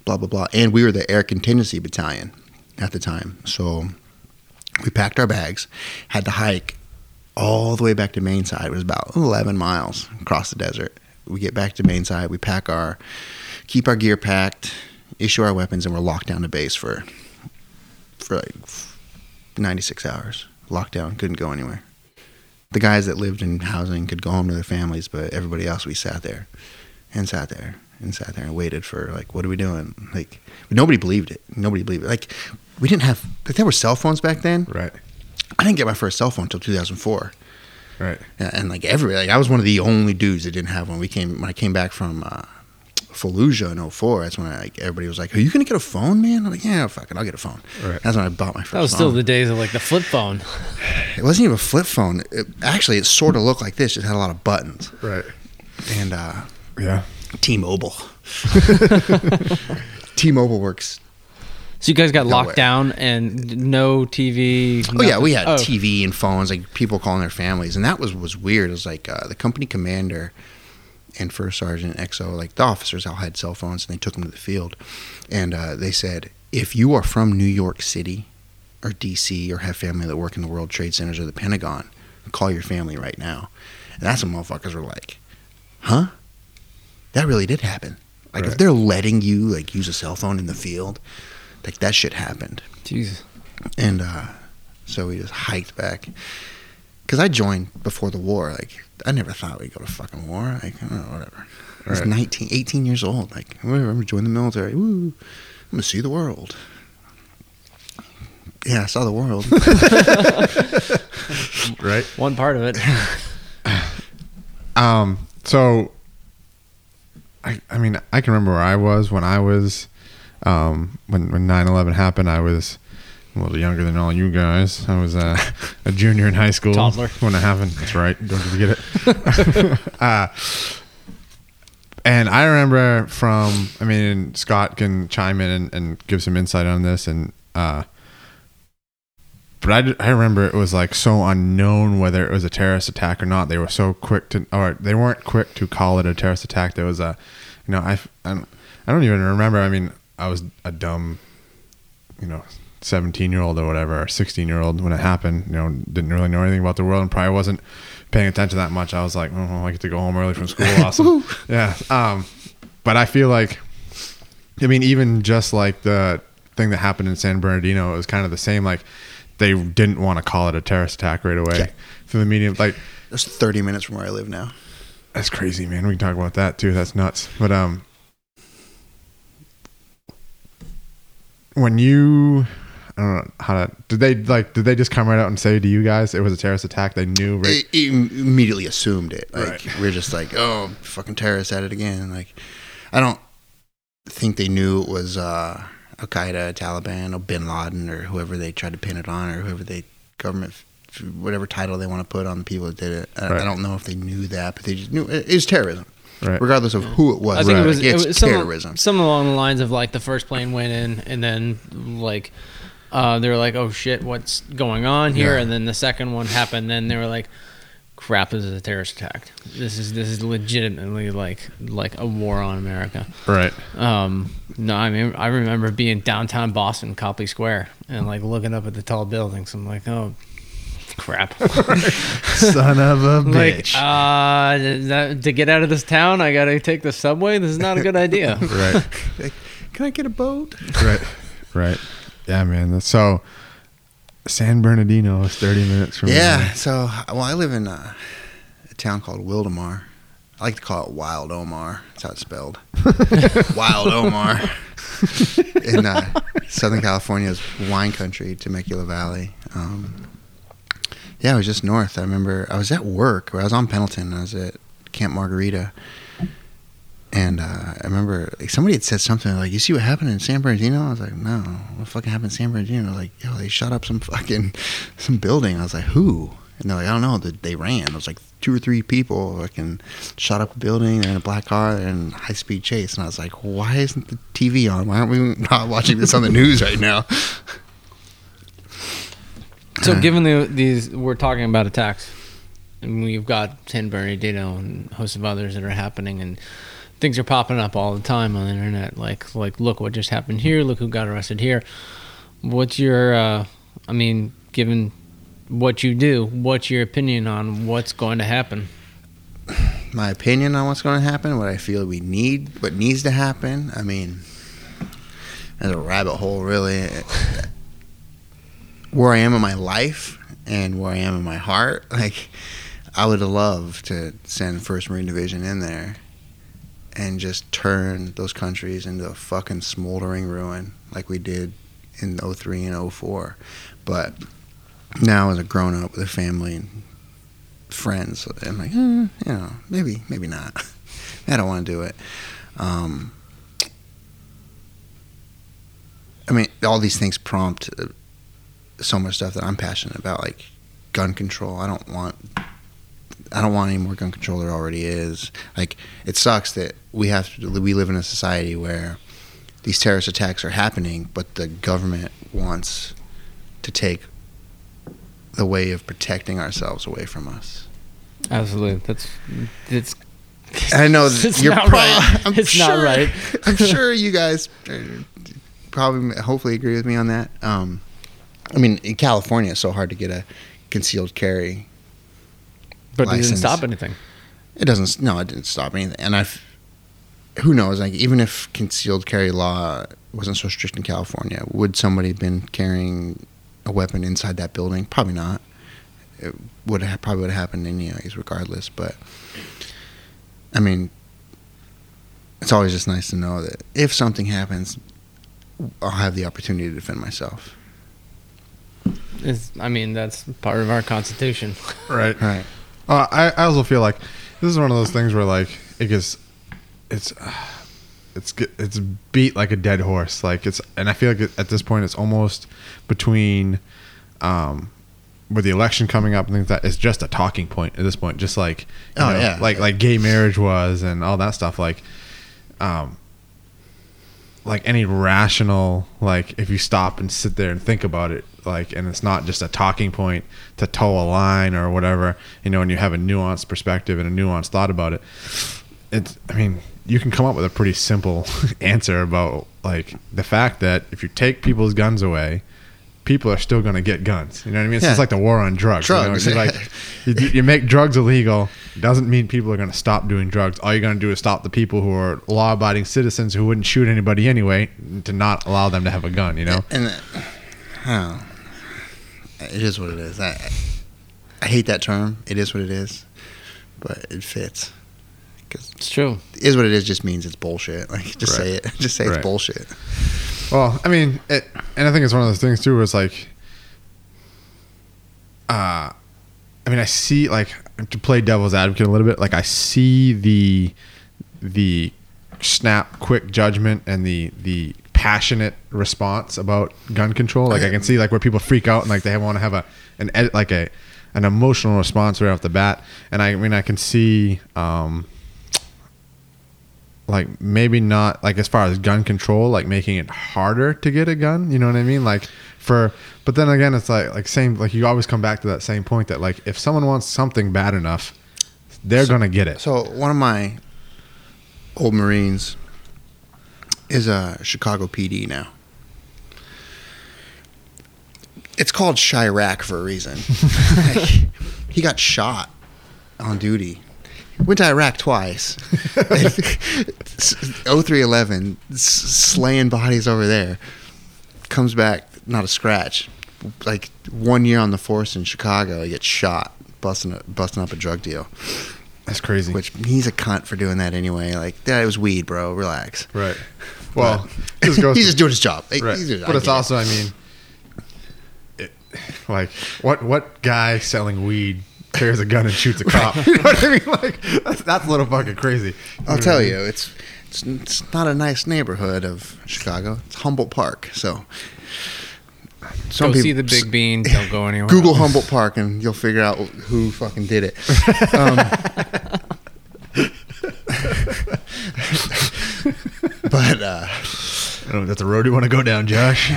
Blah blah blah. And we were the air contingency battalion at the time, so we packed our bags, had to hike all the way back to Mainside. It was about 11 miles across the desert. We get back to Mainside, we pack our, keep our gear packed, issue our weapons, and we're locked down to base for, for like 96 hours. Locked down, couldn't go anywhere. The guys that lived in housing could go home to their families, but everybody else, we sat there and sat there and sat there and waited for like, what are we doing? Like, nobody believed it. Nobody believed it. Like, we didn't have, like, there were cell phones back then. Right. I didn't get my first cell phone until 2004. Right. Yeah, and like everybody, like I was one of the only dudes that didn't have one. We came when I came back from uh, Fallujah in 04, That's when I, like everybody was like, "Are you gonna get a phone, man?" I'm like, "Yeah, fuck it, I'll get a phone." Right. That's when I bought my first. That was still phone. the days of like the flip phone. It wasn't even a flip phone. It, actually, it sort of looked like this. It had a lot of buttons Right. and uh, Yeah. T-Mobile. T-Mobile works. So you guys got No locked down and no TV. Oh yeah, we had Oh. TV and phones, like people calling their families, and that was was weird. It was like uh, the company commander and first sergeant XO, like the officers all had cell phones, and they took them to the field, and uh, they said, if you are from New York City or DC or have family that work in the World Trade Centers or the Pentagon, call your family right now. And that's what motherfuckers were like, huh? That really did happen. Like if they're letting you like use a cell phone in the field, like that shit happened. Jesus. and uh, so we just hiked back. Cause I joined before the war. Like I never thought we'd go to fucking war. Like oh, whatever. I was Right. 19, 18 years old. Like whatever. I'm gonna the military. Woo! I'm gonna see the world. Yeah, I saw the world. right? One part of it. Um, so I I mean I can remember where I was when I was um when when 9/11 happened I was a little younger than all you guys. I was uh, a junior in high school Toddler. when it happened. That's right. Don't forget it. uh, and I remember from, I mean, Scott can chime in and, and give some insight on this. And, uh, but I, I remember it was like so unknown whether it was a terrorist attack or not. They were so quick to, or they weren't quick to call it a terrorist attack. There was a, you know, I, I don't, I don't even remember. I mean, I was a dumb, you know, 17 year old or whatever, or 16 year old when it happened, you know, didn't really know anything about the world and probably wasn't paying attention that much. I was like, oh, I get to go home early from school. Awesome. yeah. Um, but I feel like, I mean, even just like the thing that happened in San Bernardino, it was kind of the same. Like, they didn't want to call it a terrorist attack right away Yeah. for the media. Like, That's 30 minutes from where I live now. that's crazy, man. We can talk about that too. That's nuts. But um, when you, I don't know how to. Did they like? Did they just come right out and say to you guys it was a terrorist attack? They knew right. I immediately assumed it. Like Right. we're just like, oh, fucking terrorists at it again. Like I don't think they knew it was uh, Al Qaeda, Taliban, or Bin Laden, or whoever they tried to pin it on, or whoever they government, whatever title they want to put on the people that did it. I, Right. I don't know if they knew that, but they just knew it, it's terrorism, Right. regardless of who it was. I think Right. it was, it it's was some, terrorism. Some along the lines of like the first plane went in, and then like uh, they were like, "Oh shit, what's going on here?" Yeah. And then the second one happened. Then they were like, "Crap, this is a terrorist attack. This is this is legitimately like like a war on America." Right. Um, no, I mean I remember being downtown Boston, Copley Square, and like looking up at the tall buildings. I'm like, "Oh." Crap! Son of a like, bitch. uh, that, to get out of this town, I gotta take the subway. This is not a good idea. right. Can I get a boat? Right. Right. Yeah, man. So. San Bernardino is 30 minutes from Yeah. So, well, I live in a, a town called Wildomar. I like to call it Wild Omar. That's how it's spelled. Wild Omar. in uh, Southern California's wine country, Temecula Valley. Um, yeah, I was just north. I remember I was at work. I was on Pendleton. I was at Camp Margarita. And uh, I remember like, somebody had said something like, "You see what happened in San Bernardino?" I was like, "No, what fucking happened in San Bernardino?" Like, yo, they shot up some fucking some building. I was like, "Who?" And they're like, "I don't know." They, they ran. It was like two or three people fucking shot up a building. They're in a black car. They're in high speed chase. And I was like, "Why isn't the TV on? Why aren't we not watching this on the news right now?" So, given the, these, we're talking about attacks, and we've got San Bernardino and a host of others that are happening, and things are popping up all the time on the internet. Like, like, look what just happened here. Look who got arrested here. What's your, uh, I mean, given what you do, what's your opinion on what's going to happen? my opinion on what's going to happen, what I feel we need, what needs to happen. I mean, there's a rabbit hole, really. Where I am in my life and where I am in my heart, like, I would love to send First Marine Division in there and just turn those countries into a fucking smoldering ruin like we did in 03 and 04. But now, as a grown up with a family and friends. I'm like, eh, you know, maybe, maybe not. I don't want to do it. Um, I mean, all these things prompt uh, so much stuff that I'm passionate about, like gun control. I don't want, I don't want any more gun control. There already is. Like, it sucks that we have to. We live in a society where these terrorist attacks are happening, but the government wants to take the way of protecting ourselves away from us. Absolutely. That's, that's, I know It's you're not pro- right. I'm It's not sure- right. I'm sure you guys probably, hopefully, agree with me on that. Um, I mean, in California, it's so hard to get a concealed carry. But it didn't stop anything. It doesn't. No, it didn't stop anything. And I've, who knows? Like, even if concealed carry law wasn't so strict in California, would somebody have been carrying a weapon inside that building? Probably not. It would have probably would have happened anyways, regardless. But I mean, it's always just nice to know that if something happens, I'll have the opportunity to defend myself. It's, I mean, that's part of our constitution. Right. Right. Uh, I, I also feel like this is one of those things where like it gets it's it's get- it's beat like a dead horse. Like it's and I feel like at this point it's almost between um with the election coming up and things like that it's just a talking point at this point. Just like Oh, know, yeah. like like gay marriage was and all that stuff. Like um like any rational like if you stop and sit there and think about it like and it's not just a talking point to toe a line or whatever you know and you have a nuanced perspective and a nuanced thought about it it's i mean you can come up with a pretty simple answer about like the fact that if you take people's guns away people are still going to get guns you know what i mean it's Yeah. just like the war on drugs you know? Drugs. It's like you, you make drugs illegal doesn't mean people are going to stop doing drugs all you're going to do is stop the people who are law-abiding citizens who wouldn't shoot anybody anyway to not allow them to have a gun you know And uh, I it is what it is. I I hate that term. It is what it is, but it fits. Because It's true. is what it is just means it's bullshit. Like just say it. Just say Right. it's bullshit. Well, I mean, it, and I think it's one of those things too, where it's like, uh, I mean, I see like to play devil's advocate a little bit. Like I see the the snap, quick judgment, and the the passionate response about gun control. Like I can see like where people freak out and like they want to have a an ed- like a an emotional response right off the bat. And I mean, I can see. um like maybe not like as far as gun control like making it harder to get a gun you know what i mean like for but then again it's like like same like you always come back to that same point that like if someone wants something bad enough they're gonna get it So one of my old Marines is a Chicago PD now. It's called Chiraq for a reason. Like, he got shot on duty. Went to Iraq twice. 0311, s- slaying bodies over there. Comes back, not a scratch. Like one year on the force in Chicago, he gets shot, busting busting up a drug deal. that's crazy Which he's a cunt for doing that anyway. Like that was weed, bro. Relax. right well he's to- just doing his job. Right he's just- but I it's get it. also i mean it, like what what guy selling weed carries a gun and shoots a cop you know what i mean like that's, that's a little fucking crazy I'll tell you, it's, it's it's not a nice neighborhood of Chicago. It's Humboldt Park. So some go see the Big Bean. Don't go anywhere. Google else. Humboldt Park and you'll figure out who fucking did it. Um, but uh, I don't know if that's a road you want to go down josh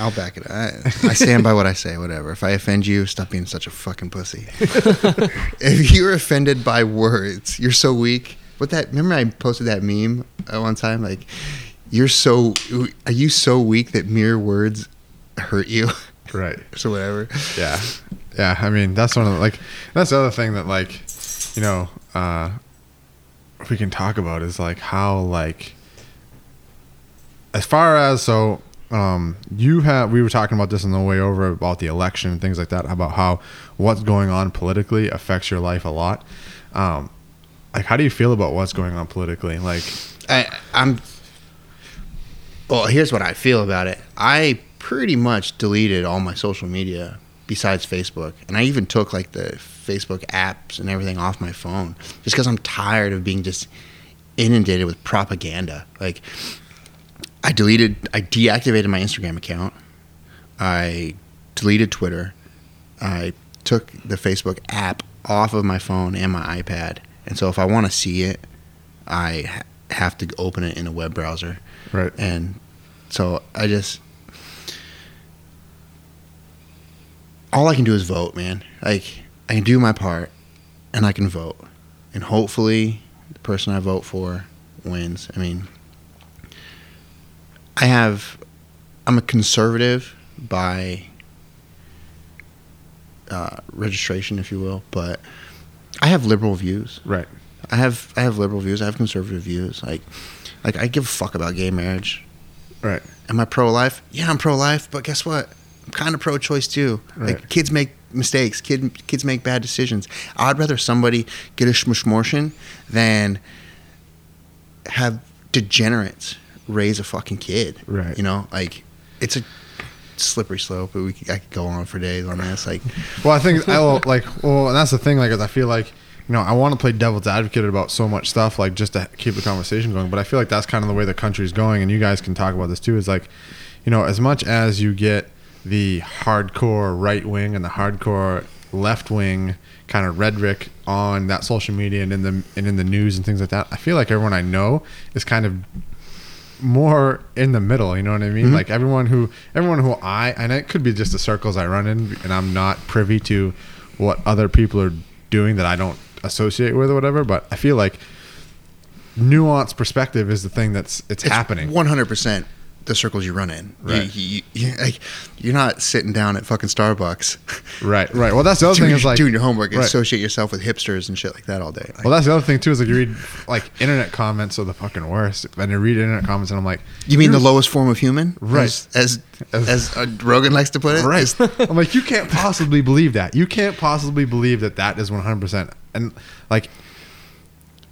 I'll back it. I, I stand by what I say. Whatever. If I offend you, stop being such a fucking pussy. if you're offended by words, you're so weak. What that? Remember, I posted that meme at one time. Like, you're so. Are you so weak that mere words hurt you? right so whatever. Yeah, yeah. I mean, that's one of the, like that's the other thing that like you know uh, we can talk about is like how like as far as so um, you have we were talking about this on the way over about the election and things like that about how what's going on politically affects your life a lot. Um, like, how do you feel about what's going on politically? Like, I, I'm. Well, here's what I feel about it. I pretty much deleted all my social media besides Facebook, and I even took like the Facebook apps and everything off my phone just because I'm tired of being just inundated with propaganda. Like, I deleted, I deactivated my Instagram account. I deleted Twitter. I took the Facebook app off of my phone and my iPad. And so if I want to see it, I have to open it in a web browser. right? And so I just all I can do is vote, man. Like I can do my part and I can vote. And hopefully the person I vote for wins. I mean I have I'm a conservative by uh, registration, if you will, but I have liberal views. Right. I have I have liberal views. I have conservative views. Like like I give a fuck about gay marriage. Right. Am I pro life? Yeah, I'm pro life, but guess what? I'm kind of pro-choice too. Right. Like kids make mistakes. Kid kids make bad decisions. I'd rather somebody get a schmushmortion than have degenerates raise a fucking kid. Right. You know, like it's a slippery slope. But we could, I could go on for days on this. Like, Well, I think I will like. Well, and that's the thing. Like, is I feel like you know I want to play devil's advocate about so much stuff, like just to keep the conversation going. But I feel like that's kind of the way the country's going, and you guys can talk about this too. Is like, you know, as much as you get the hardcore right wing and the hardcore left wing kind of rhetoric on that social media and in the and in the news and things like that, I feel like everyone I know is kind of more in the middle you know what i mean Mhm. like everyone who everyone who i and it could be just the circles i run in and i'm not privy to what other people are doing that i don't associate with or whatever but i feel like nuanced perspective is the thing that's it's, happening One hundred percent. The circles you run in, You- Right. You, you, you- like, you're not sitting down at fucking Starbucks. right right well that's the other doing, thing is like doing your homework and right. associate yourself with hipsters and shit like that all day. Like, well that's the other thing too is like you read like internet comments are the fucking worst and you read internet comments and i'm like you mean the lowest form of human, Right. As as, As- as uh, Rogan likes to put it, Right. I'm like, you can't possibly believe that. You can't possibly believe that that is 100%. And like,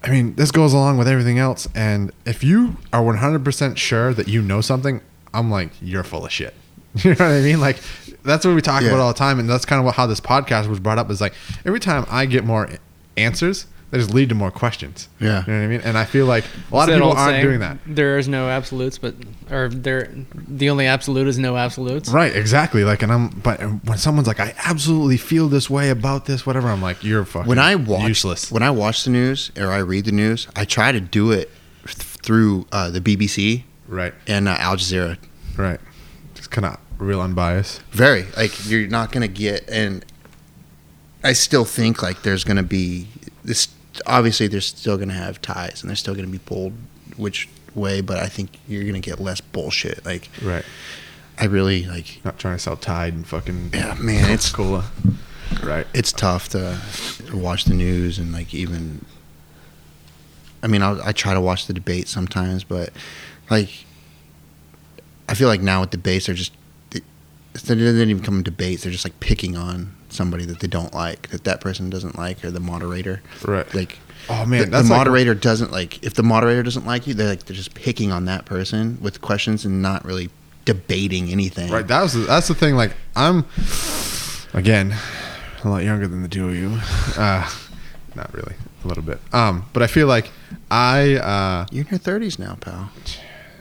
I mean, this goes along with everything else. And if you are 100% sure that you know something, I'm like, you're full of shit. You know what I mean? Like, that's what we talk Yeah. about all the time. And that's kind of what, how this podcast was brought up is like, every time I get more answers, they just lead to more questions. Yeah. You know what I mean? And I feel like a lot It's of people aren't saying, doing that. There is no absolutes, but or there the only absolute is no absolutes. Right, exactly. Like, and I'm, but when someone's like, I absolutely feel this way about this, whatever, I'm like, you're fucking when I watch useless. when I watch the news or I read the news, I try to do it th- through uh, the BBC Right, and uh, Al Jazeera. right. Just kind of real unbiased. Very like you're not gonna get, and I still think like there's gonna be this. Obviously, they're still gonna have ties, and they're still gonna be pulled which way. But I think you're gonna get less bullshit. Like Right. I really like. Not trying to sell Tide and fucking Yeah, man, it's Cola. Right. it's tough to watch the news and like even i mean I'll, i try to watch the debate sometimes but like i feel like now with debates they're just they, they didn't even come in debates they're just like picking on somebody that they don't like that that person doesn't like or the moderator Right. like Oh man, the, the that's like- moderator doesn't like if the moderator doesn't like you they're like they're just picking on that person with questions and not really debating anything Right. That was the, that's the thing. Like I'm, again, a lot younger than the two of you. Uh, not really, a little bit. Um, but I feel like I, uh, you're in your 30s now pal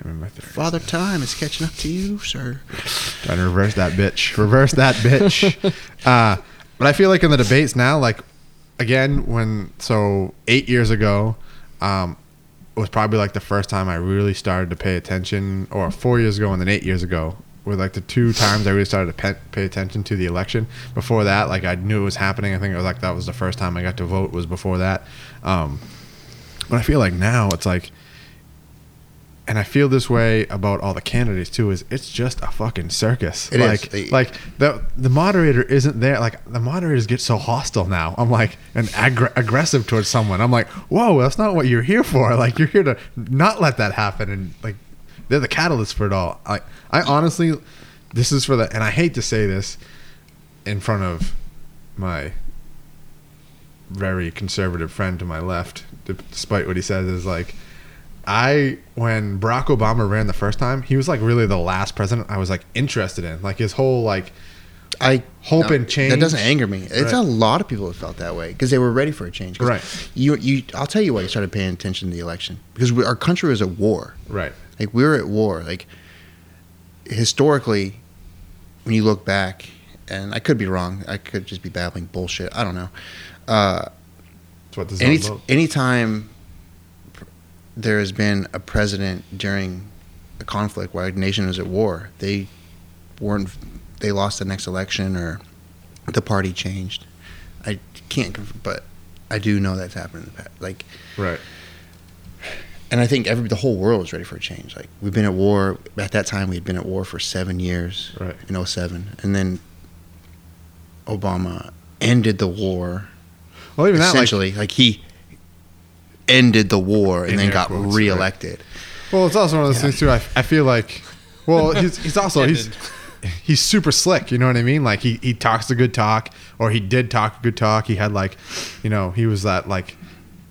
in my 30s. father time is catching up to you sir Trying to reverse that bitch. Reverse that bitch. uh, but I feel like in the debates now, like again, when so eight years ago, um, was probably like the first time I really started to pay attention, or four years ago and then eight years ago were like the two times I really started to pay, pay attention to the election. Before that, like I knew it was happening. I think it was like that was the first time I got to vote was before that. Um, but I feel like now it's like and I feel this way about all the candidates too. Is it's just a fucking circus? It is. like, They- like the the moderator isn't there. Like the moderators get so hostile now. I'm like and aggr- aggressive towards someone. I'm like, whoa, that's not what you're here for. Like you're here to not let that happen. And like they're the catalyst for it all. I I honestly, this is for the and I hate to say this in front of my very conservative friend to my left, despite what he says, is like. I when Barack Obama ran the first time, he was like really the last president I was like interested in. Like his whole like I Hope and change. That doesn't anger me. It's Right. a lot of people that felt that way because they were ready for a change. Right. You, you. I'll tell you why you started paying attention to the election because we, our country was at war. right. Like we were at war. Like historically, when you look back, and I could be wrong. I could just be babbling bullshit. I don't know. Uh, That's what this any is all about. anytime there has been a president during a conflict where a nation is at war, they weren't they lost the next election or the party changed. I can't, but I do know that's happened in the past. Like, Right. and I think every the whole world was ready for a change. Like we've been at war at that time. We had been at war for seven years Right. in 07. and then Obama ended the war Well, even that like essentially like, he ended the war and In then got quotes, right. reelected well, it's also one of those Yeah. things too. I, I feel like well, he's he's also he's he's super slick. You know what I mean? Like he he talks a good talk, or he did talk a good talk. He had like, you know, he was that like,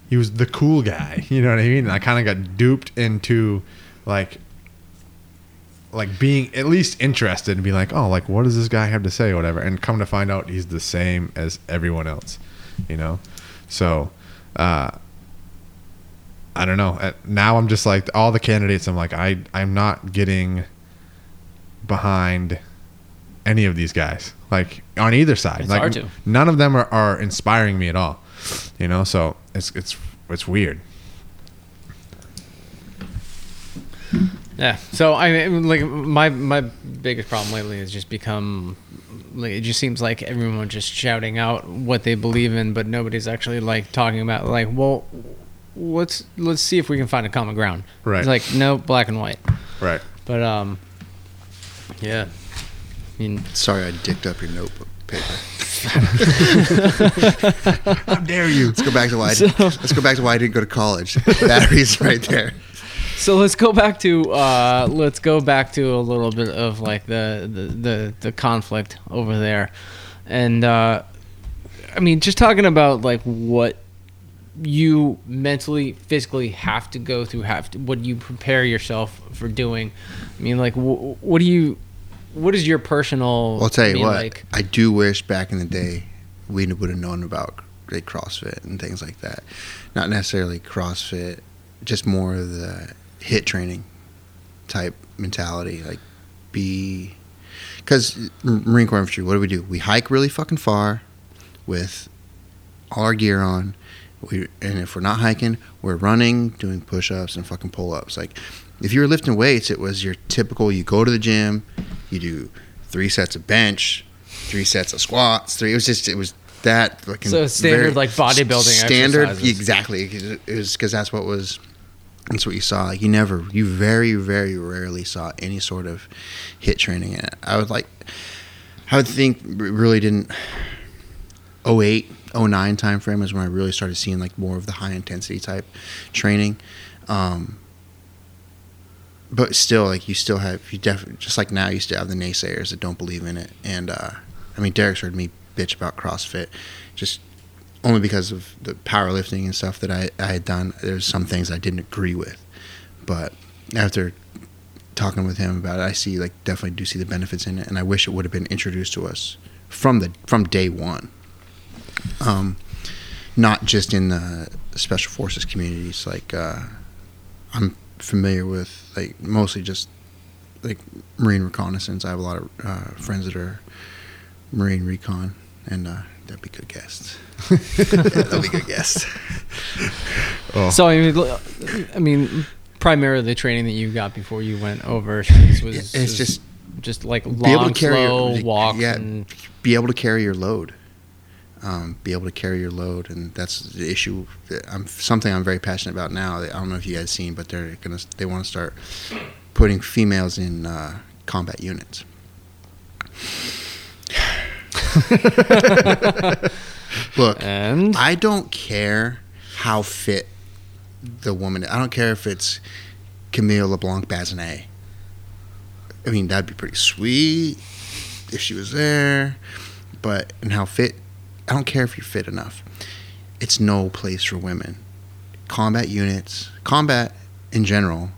he was the cool guy. You know what I mean? And I kind of got duped into like like being at least interested and be like, oh, like what does this guy have to say, or whatever. And come to find out, he's the same as everyone else, you know. So, uh, I don't know. Uh, Now I'm just like all the candidates. I'm like, I I'm not getting behind any of these guys, like on either side. It's like hard to. none of them are, are inspiring me at all, you know. So it's it's it's weird. Yeah. So I mean, like my my biggest problem lately has just become like it just seems like everyone just shouting out what they believe in, but nobody's actually like talking about like, well, let's let's see if we can find a common ground. Right. It's like no black and white. Right. But um, yeah. I mean, Sorry, I dicked up your notebook paper. How dare you? Let's go back to why. I So- let's go back to why I didn't go to college. Batteries right there. So let's go back to uh, let's go back to a little bit of like the the the, the conflict over there, and uh, I mean just talking about like what you mentally physically have to go through have to what you prepare yourself for doing. I mean like wh- what do you what is your personal? Well, I'll tell you what. like I do wish back in the day we would have known about like CrossFit and things like that. Not necessarily CrossFit, just more of the HIIT training type mentality. Like be because Marine Corps infantry. What do we do? We hike really fucking far with all our gear on. We and if we're not hiking, we're running, doing push-ups and fucking pull-ups. Like if you were lifting weights, it was your typical. You go to the gym, you do three sets of bench, three sets of squats. Three. It was just it was that fucking So standard, very like, bodybuilding standard. exercises. Exactly. It was because that's what was. That's what you saw. Like you never, you very, very rarely saw any sort of HIIT training. And I would like, I would think really didn't. 08, 09 time frame is when I really started seeing like more of the high intensity type training. Um, but still, like you still have you definitely just like now you still have the naysayers that don't believe in it. And uh, I mean, Derek's heard me bitch about CrossFit, just only because of the powerlifting and stuff that I, I had done. There's some things I didn't agree with, but after talking with him about it, I see like definitely do see the benefits in it, and I wish it would have been introduced to us from the from day one. Um, not just in the special forces communities. Like uh, I'm familiar with like mostly just like marine reconnaissance. I have a lot of uh, friends that are marine recon, and uh, that'd be good guests. yeah, that'd be good guests. Oh. So I mean, l- I mean, primarily the training that you got before you went over was, It's just just like be able long, to carry slow your walks. yeah, and, be able to carry your load. Um, be able to carry your load, and that's the issue. that I'm something I'm very passionate about now. I don't know if you guys seen, but they're gonna they want to start putting females in uh, combat units. Look, and I don't care how fit the woman. I don't care if it's Camille LeBlanc Bazinet. I mean, that'd be pretty sweet if she was there. But and how fit? I don't care if you're fit enough. It's no place for women. Combat units, combat in general,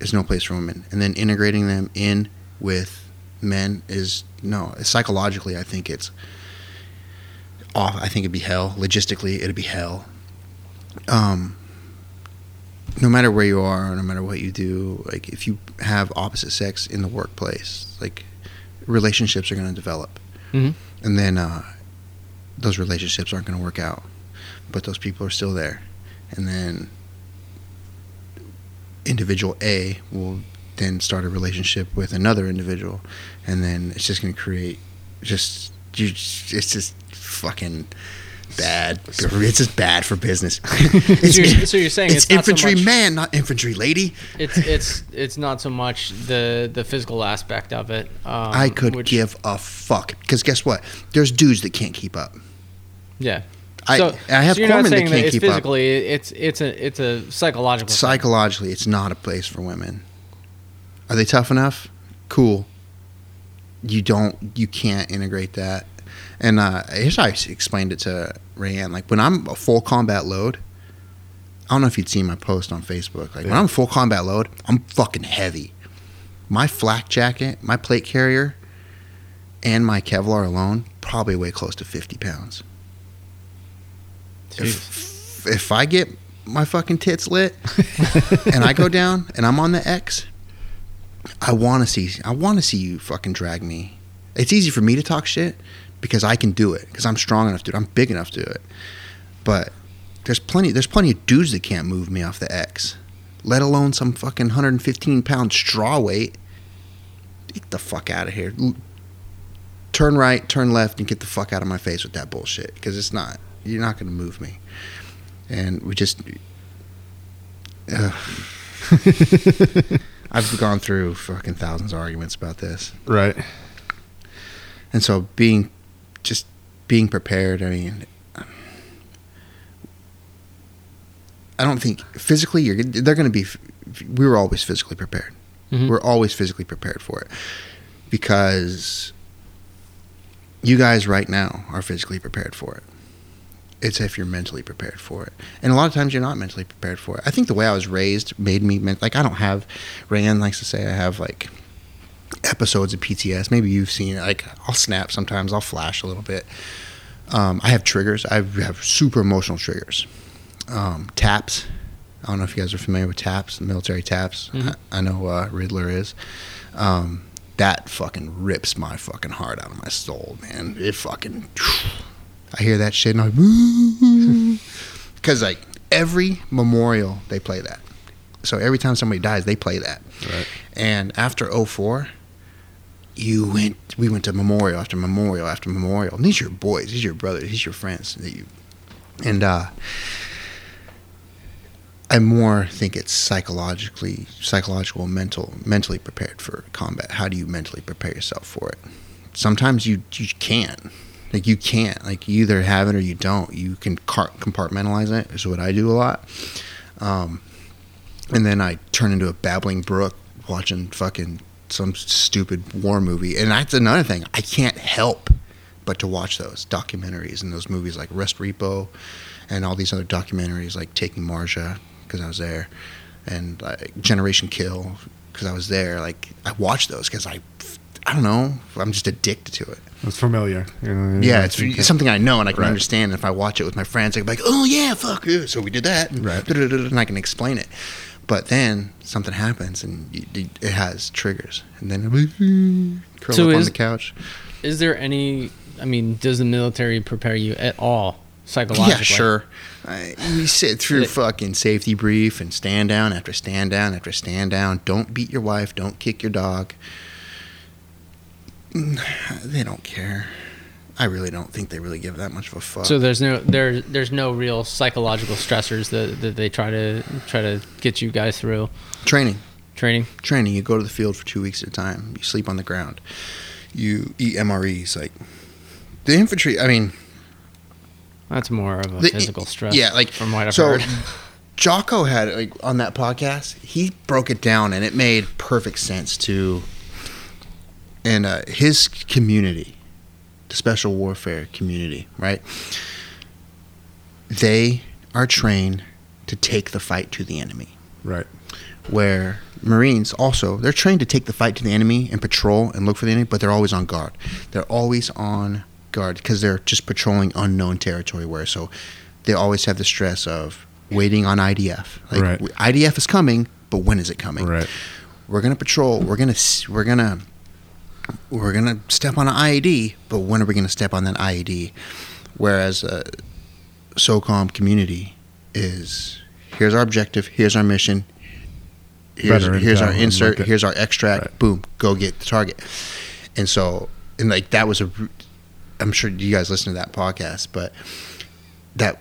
is no place for women. And then integrating them in with men is no. Psychologically, I think it's off. I think it'd be hell. Logistically, it'd be hell. Um, no matter where you are, no matter what you do, like if you have opposite sex in the workplace, like relationships are going to develop, Mhm. and then uh, those relationships aren't going to work out, but those people are still there, and then individual A will then start a relationship with another individual, and then it's just going to create just you. It's just fucking bad. It's just bad for business. it's, So you're- so you're saying it's not so infantry much- man, not infantry lady. it's it's it's not so much the the physical aspect of it. Um, I could which- give a fuck because guess what? There's dudes that can't keep up. Yeah. I- so, I have so you're not corpsmen that saying it's keep up. physically. It's it's a it's a psychological. thing. Psychologically, it's not a place for women. Are they tough enough? Cool. you don't you can't integrate that. And uh, here's how I explained it to Rayanne. Like when I'm a full combat load, I don't know if you'd seen my post on Facebook. Like when I'm full combat load, I'm fucking heavy. My flak jacket, my plate carrier, and my Kevlar alone probably weigh close to 50 pounds. Jeez. If, if I get my fucking tits lit and I go down and I'm on the X, I want to see I want to see you fucking drag me. It's easy for me to talk shit because I can do it because I'm strong enough to do it. I'm big enough to do it. But there's plenty there's plenty of dudes that can't move me off the X, let alone some fucking 115 pound straw weight. Get the fuck out of here. Turn right, turn left, and get the fuck out of my face with that bullshit because it's not. You're not going to move me. And we just. Ugh. I've gone through fucking thousands of arguments about this. Right. And so being just being prepared, I mean I don't think physically you're they're going to be we were always physically prepared. Mhm. We're always physically prepared for it because you guys right now are physically prepared for it. It's if you're mentally prepared for it. And a lot of times you're not mentally prepared for it. I think the way I was raised made me men- like I don't have Rand likes to say I have like episodes of PTS. Maybe you've seen it. Like I'll snap sometimes. I'll flash a little bit. Um, I have triggers. I have super emotional triggers. Um, taps. I don't know if you guys are familiar with taps, military taps. Mhm. I, I know uh, Riddler is. Um, that fucking rips my fucking heart out of my soul, man. It fucking. I hear that shit and I'm like, because like every memorial they play that. So every time somebody dies, they play that. Right. And after 04, you went. We went to memorial after memorial after memorial. And these are your boys. These are your brothers. These are your friends. That you, and uh, I more think it's psychologically, psychological, mental, mentally prepared for combat. How do you mentally prepare yourself for it? Sometimes you you can't. Like you can't. Like you either have it or you don't. You can compartmentalize it. Is what I do a lot. Um, and then I turn into a babbling brook watching fucking some stupid war movie. And that's another thing. I can't help but to watch those documentaries and those movies like Restrepo and all these other documentaries like Taking Marja because I was there and like Generation Kill because I was there. Like I watch those because I, I don't know, I'm just addicted to it. It's familiar. You know, Yeah, it's, it's something I know and I can Right. understand. And if I watch it with my friends, I can be like, "Oh yeah, fuck yeah!" So we did that, and, Right. and I can explain it. But then something happens, and you, it has triggers, and then I curl So up on the couch. Is there any? I mean, does the military prepare you at all psychologically? Yeah, sure. I, we sit through It- fucking safety brief and stand down after stand down after stand down. Don't beat your wife. Don't kick your dog. They don't care. I really don't think they really give that much of a fuck. So there's no there there's no real psychological stressors that, that they try to try to get you guys through training. training. training. You go to the field for two weeks at a time. You sleep on the ground. You eat MREs. Like the infantry. I mean, That's more of a The- physical stress. yeah, like, from what I've so heard. Jocko had like on that podcast. He broke it down, and it made perfect sense to. And uh, his community, the special warfare community, right? They are trained to take the fight to the enemy. Right. where Marines also they're trained to take the fight to the enemy and patrol and look for the enemy, but they're always on guard. They're always on guard because they're just patrolling unknown territory. Where so they always have the stress of waiting on IDF. Like Right. IDF is coming, but when is it coming? Right. We're gonna patrol. We're gonna we're gonna we're gonna step on an IED, but when are we gonna step on that IED? Whereas uh, SOCOM community is here's our objective, here's our mission, here's, here's our insert, here's our extract, Right. boom, go get the target. And so, and like that was a, I'm sure you guys listen to that podcast, but that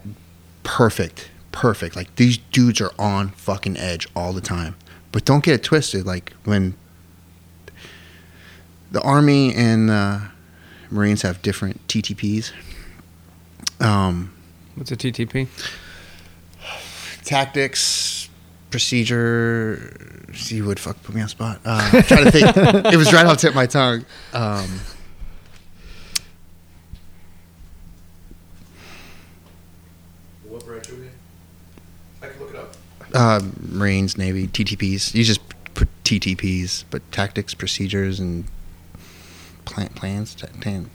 perfect, perfect. Like these dudes are on fucking edge all the time. But don't get it twisted. Like when the Army and uh, Marines have different TTPs. Um, What's a TTP? tactics, procedure. You would fuck put me on the spot. Uh, I'm trying to think. it was right off the tip of my tongue. Um, What branch are we in? I can look it up. uh, Marines, Navy, TTPs. You just put TTPs, but tactics, procedures, and plan, plans, ta- tan-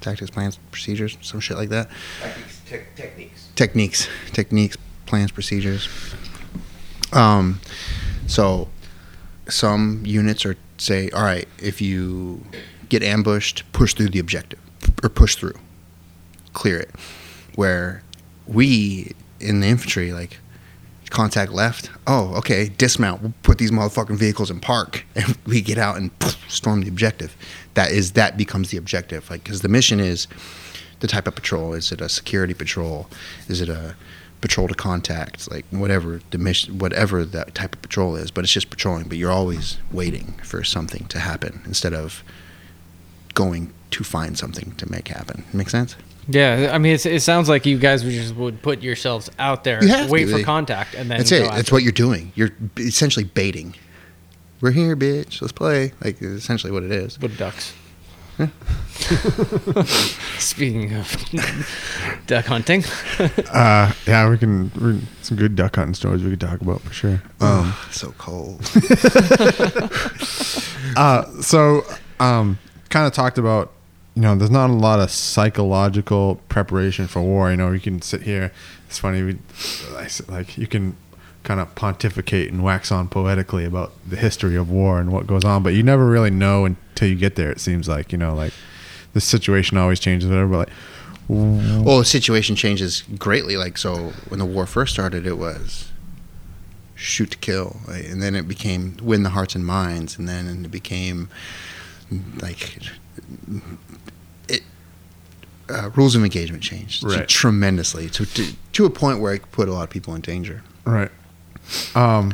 tactics, plans, procedures, some shit like that. Techniques. Tech, techniques. Techniques, techniques, plans, procedures. Um, so some units are say, all right, if you get ambushed, push through the objective or push through, clear it. Where we in the infantry, like contact left. Oh, okay, dismount. We'll put these motherfucking vehicles in park, and we get out and poof, storm the objective. That is that becomes the objective, like because the mission is the type of patrol. Is it a security patrol? Is it a patrol to contact? Like whatever the mission, whatever that type of patrol is. But it's just patrolling. But you're always waiting for something to happen instead of going to find something to make happen. Make sense? Yeah, I mean, it's, it sounds like you guys would just would put yourselves out there, You have wait to. for contact, and then That's it. after That's what you're doing. You're essentially baiting. We're here, bitch. Let's play. Like essentially what it is. with ducks. Speaking of duck hunting, Uh, yeah, we can. We, some good duck hunting stories we could talk about for sure. Um, Oh, so cold. uh, so, um, kind of talked about, you know, there's not a lot of psychological preparation for war. You know, you can sit here. It's funny. We, like you can kind of pontificate and wax on poetically about the history of war and what goes on, but you never really know until you get there. It seems like you know, like the situation always changes. Whatever. But like, well, the situation changes greatly. Like so, when the war first started, it was shoot to kill, like, and then it became win the hearts and minds, and then it became like. Uh, rules of engagement changed Right. tremendously to, to to a point where it put a lot of people in danger. Right. Um,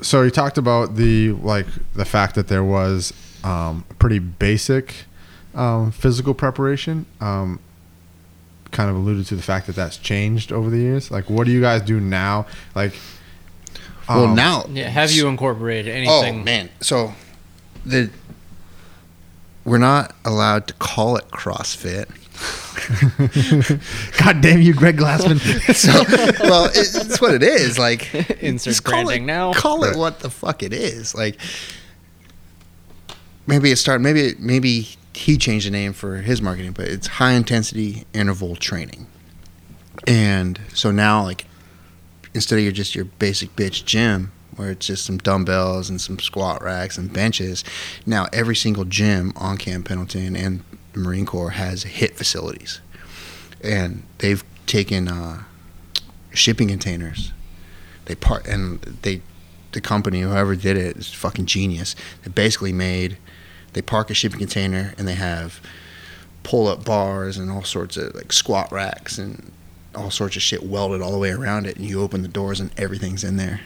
so you talked about the like the fact that there was um, pretty basic um, physical preparation. Um, kind of alluded to the fact that that's changed over the years. Like, what do you guys do now? Like, well, um, now yeah, have you incorporated anything? Oh anything? man, so the we're not allowed to call it CrossFit. God damn you, Greg Glassman. so, well, it, it's what it is. Like, Insert just call branding it, now. Call it what the fuck it is. Like, maybe it started. Maybe it- maybe he changed the name for his marketing, but it's high intensity interval training. And so now, like, instead of your just your basic bitch gym where it's just some dumbbells and some squat racks and benches, now every single gym on Camp Pendleton and Marine Corps has HIIT facilities, and they've taken uh, shipping containers. They part and they, the company whoever did it is fucking genius. They basically made, they park a shipping container and they have pull up bars and all sorts of like squat racks and all sorts of shit welded all the way around it, and you open the doors and everything's in there.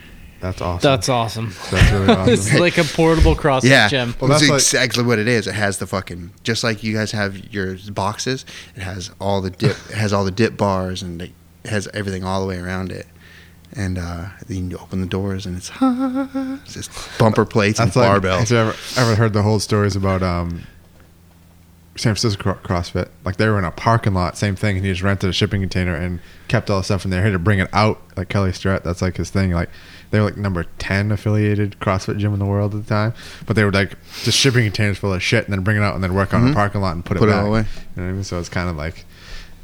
That's awesome. That's awesome. That's really awesome. it's like a portable CrossFit Yeah, gym. Well, that's that's like- exactly what it is. It has the fucking just like you guys have your boxes. It has all the dip. it has all the dip bars and it has everything all the way around it. And uh, then you open the doors and it's, it's just bumper plates and That's like, barbells. Have you ever, ever heard the whole stories about um, San Francisco Cro- CrossFit? Like they were in a parking lot, same thing, and he just rented a shipping container and kept all the stuff in there. He had to bring it out, like Kelly Starrett. That's like his thing. Like they were like number ten affiliated CrossFit gym in the world at the time, but they were like just shipping containers full of shit and then bring it out and then work on Mhm. the parking lot and put, Put it it back. all away. You know what I mean? So it's kind of like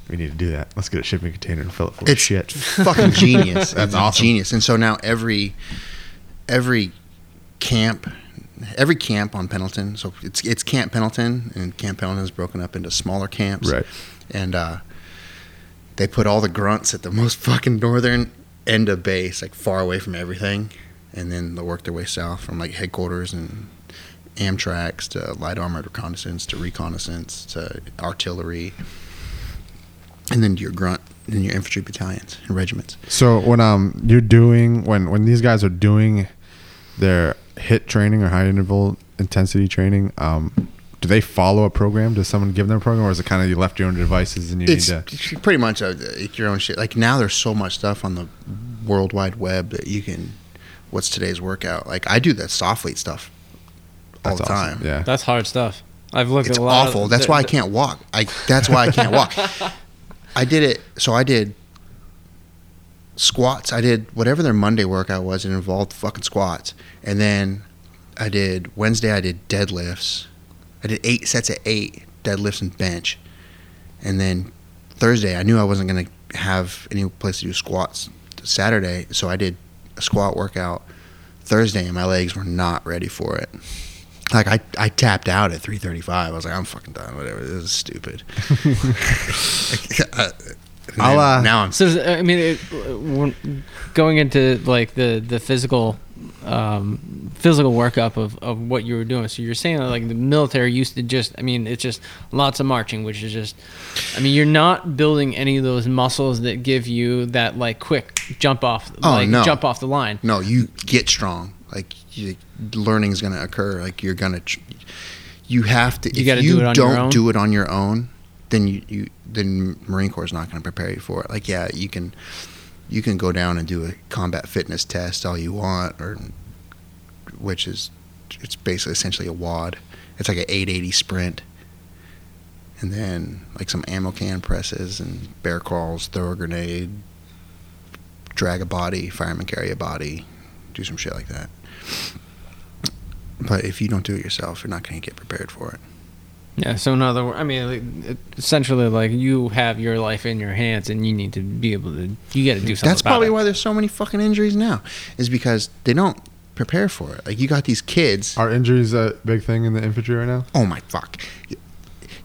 we need to do that. Let's get a shipping container and fill it full of shit. fucking genius. That's It's awesome. Genius. And so now every every camp, every camp on Pendleton. So it's it's Camp Pendleton, and Camp Pendleton is broken up into smaller camps. Right. And uh, they put all the grunts at the most fucking northern end of base, like far away from everything, and then they'll work their way south from like headquarters and Amtracs to light armored reconnaissance to reconnaissance to artillery, and then to your grunt, then your infantry battalions and regiments. So when um you're doing when when these guys are doing their HIIT training or high interval intensity training, um, do they follow a program? Does someone give them a program, or is it kind of you left your own devices and you It's need to? pretty much a, your own shit. Like now, there's so much stuff on the World Wide Web that you can. What's today's workout? Like I do that Soflete stuff all That's the awesome. time. Yeah. That's hard stuff. I've looked It's at a lot. awful. Of, that's the- why I can't walk. I that's why I can't walk. I did it. So I did squats. I did whatever their Monday workout was. It involved fucking squats, and then I did Wednesday. I did deadlifts. I did eight sets of eight deadlifts and bench, and then Thursday I knew I wasn't gonna have any place to do squats. Saturday, so I did a squat workout Thursday, and my legs were not ready for it. Like I, I tapped out at 3:35. I was like, I'm fucking done. Whatever. This is stupid. Uh, uh, now I'm So I mean, it, going into like the the physical um, physical workup of, of what you were doing. So you're saying that like the military used to just, I mean, it's just lots of marching, which is just, I mean, you're not building any of those muscles that give you that like quick jump off, Oh, like no. jump off the line. no. You get strong. Like you, learning is gonna occur. Like you're gonna. tr- You have to. You if gotta do it on don't own? do it on your own, then you, you then Marine Corps is not gonna prepare you for it. Like yeah, you can. You can go down and do a combat fitness test all you want, or which is it's basically essentially a WOD. It's like an 880 sprint, and then like some ammo can presses and bear crawls, throw a grenade, drag a body, fireman carry a body, do some shit like that. But if you don't do it yourself, you're not going to get prepared for it. Yeah. So in other words, I mean, like, essentially, like you have your life in your hands, and you need to be able to. You got to do something. That's about probably it. why there's so many fucking injuries now, is because they don't prepare for it. Like you got these kids. Are injuries a big thing in the infantry right now? Oh my fuck.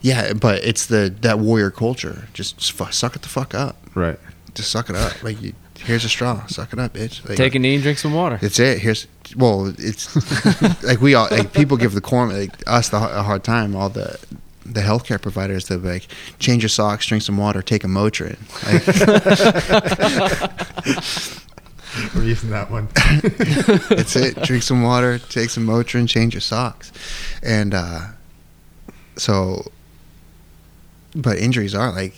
Yeah, but it's the that warrior culture. Just fu- suck it the fuck up. Right. Just suck it up. Like you, here's a straw. Suck it up, bitch. Like, Take a knee and drink some water. That's it. Here's well, it's like we all like people give the corn like us the, a hard time. All the the healthcare providers they're like change your socks, drink some water, take a Motrin. Like, We're using that one. that's it. Drink some water, take some Motrin, change your socks, and uh, so. But injuries are like,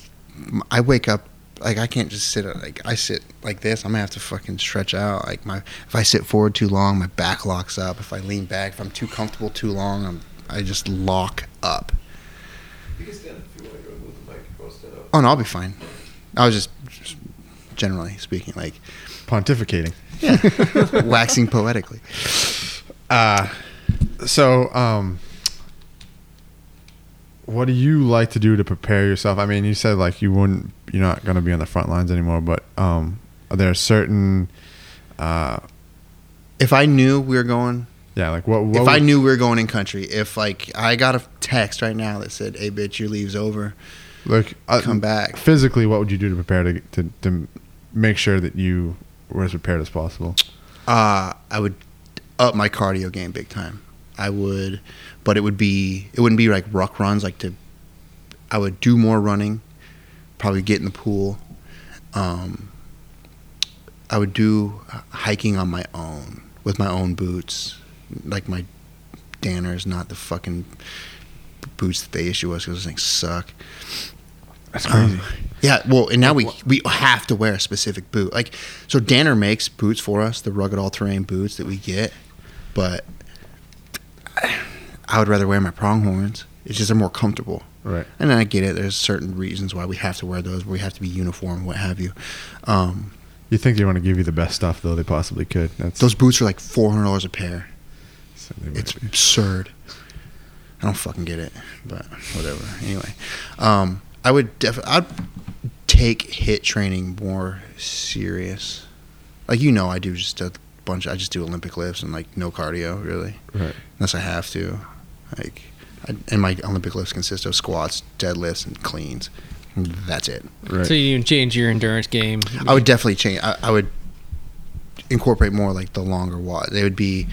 I wake up like I can't just sit like I sit like this. I'm gonna have to fucking stretch out. Like my if I sit forward too long, my back locks up. If I lean back, if I'm too comfortable too long, I'm I just lock up. You can stand up if you want to move the mic. Go stand up. Oh no, I'll be fine. I was just generally speaking, like Pontificating. waxing poetically. Uh, so, um, what do you like to do to prepare yourself? I mean, you said like you wouldn't, you're not going to be on the front lines anymore, but um, are there certain, uh, If I knew we were going yeah, like what? what if I knew we were going in country, if like I got a text right now that said, "Hey, bitch, your leave's over, like uh, come back," physically, what would you do to prepare to to, to make sure that you were as prepared as possible? uh, I would up my cardio game big time. I would, but it would be it wouldn't be like ruck runs. Like to, I would do more running, probably get in the pool. Um, I would do hiking on my own with my own boots, like my Danners, not the fucking boots that they issue us because those things suck. That's crazy. Um, yeah, well, and now we we have to wear a specific boot. Like, so Danner makes boots for us, the rugged all terrain boots that we get, but I would rather wear my pronghorns. It's just they're more comfortable. right. And then I get it. There's certain reasons why we have to wear those. We have to be uniform, what have you. Um, You think they want to give you the best stuff though they possibly could. That's those boots are like four hundred dollars a pair. so It's be. absurd. I don't fucking get it, but whatever. Anyway, um, I would def- I'd take HIIT training more serious. Like you know, I do just a bunch. I just do Olympic lifts and like no cardio really, right. unless I have to. Like, I, and my Olympic lifts consist of squats, deadlifts, and cleans. That's it. Right. So you change your endurance game. I would definitely change. I, I would incorporate more like the longer WOD. They would be.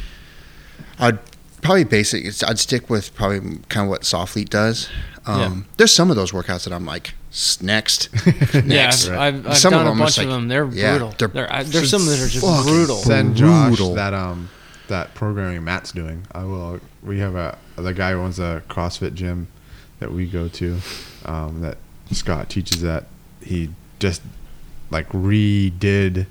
I'd probably basic. I'd stick with probably kind of what Soflete does. Um, Yeah. There's some of those workouts that I'm like "S- next. Yeah, next. I've, I've, I've Some of done a bunch of like- them. They're yeah, brutal. they're They're, I, there's some that are just brutal. Send Josh brutal. that um that programming Matt's doing. I will. We have a the guy who owns a CrossFit gym that we go to. Um, that Scott teaches that he just like redid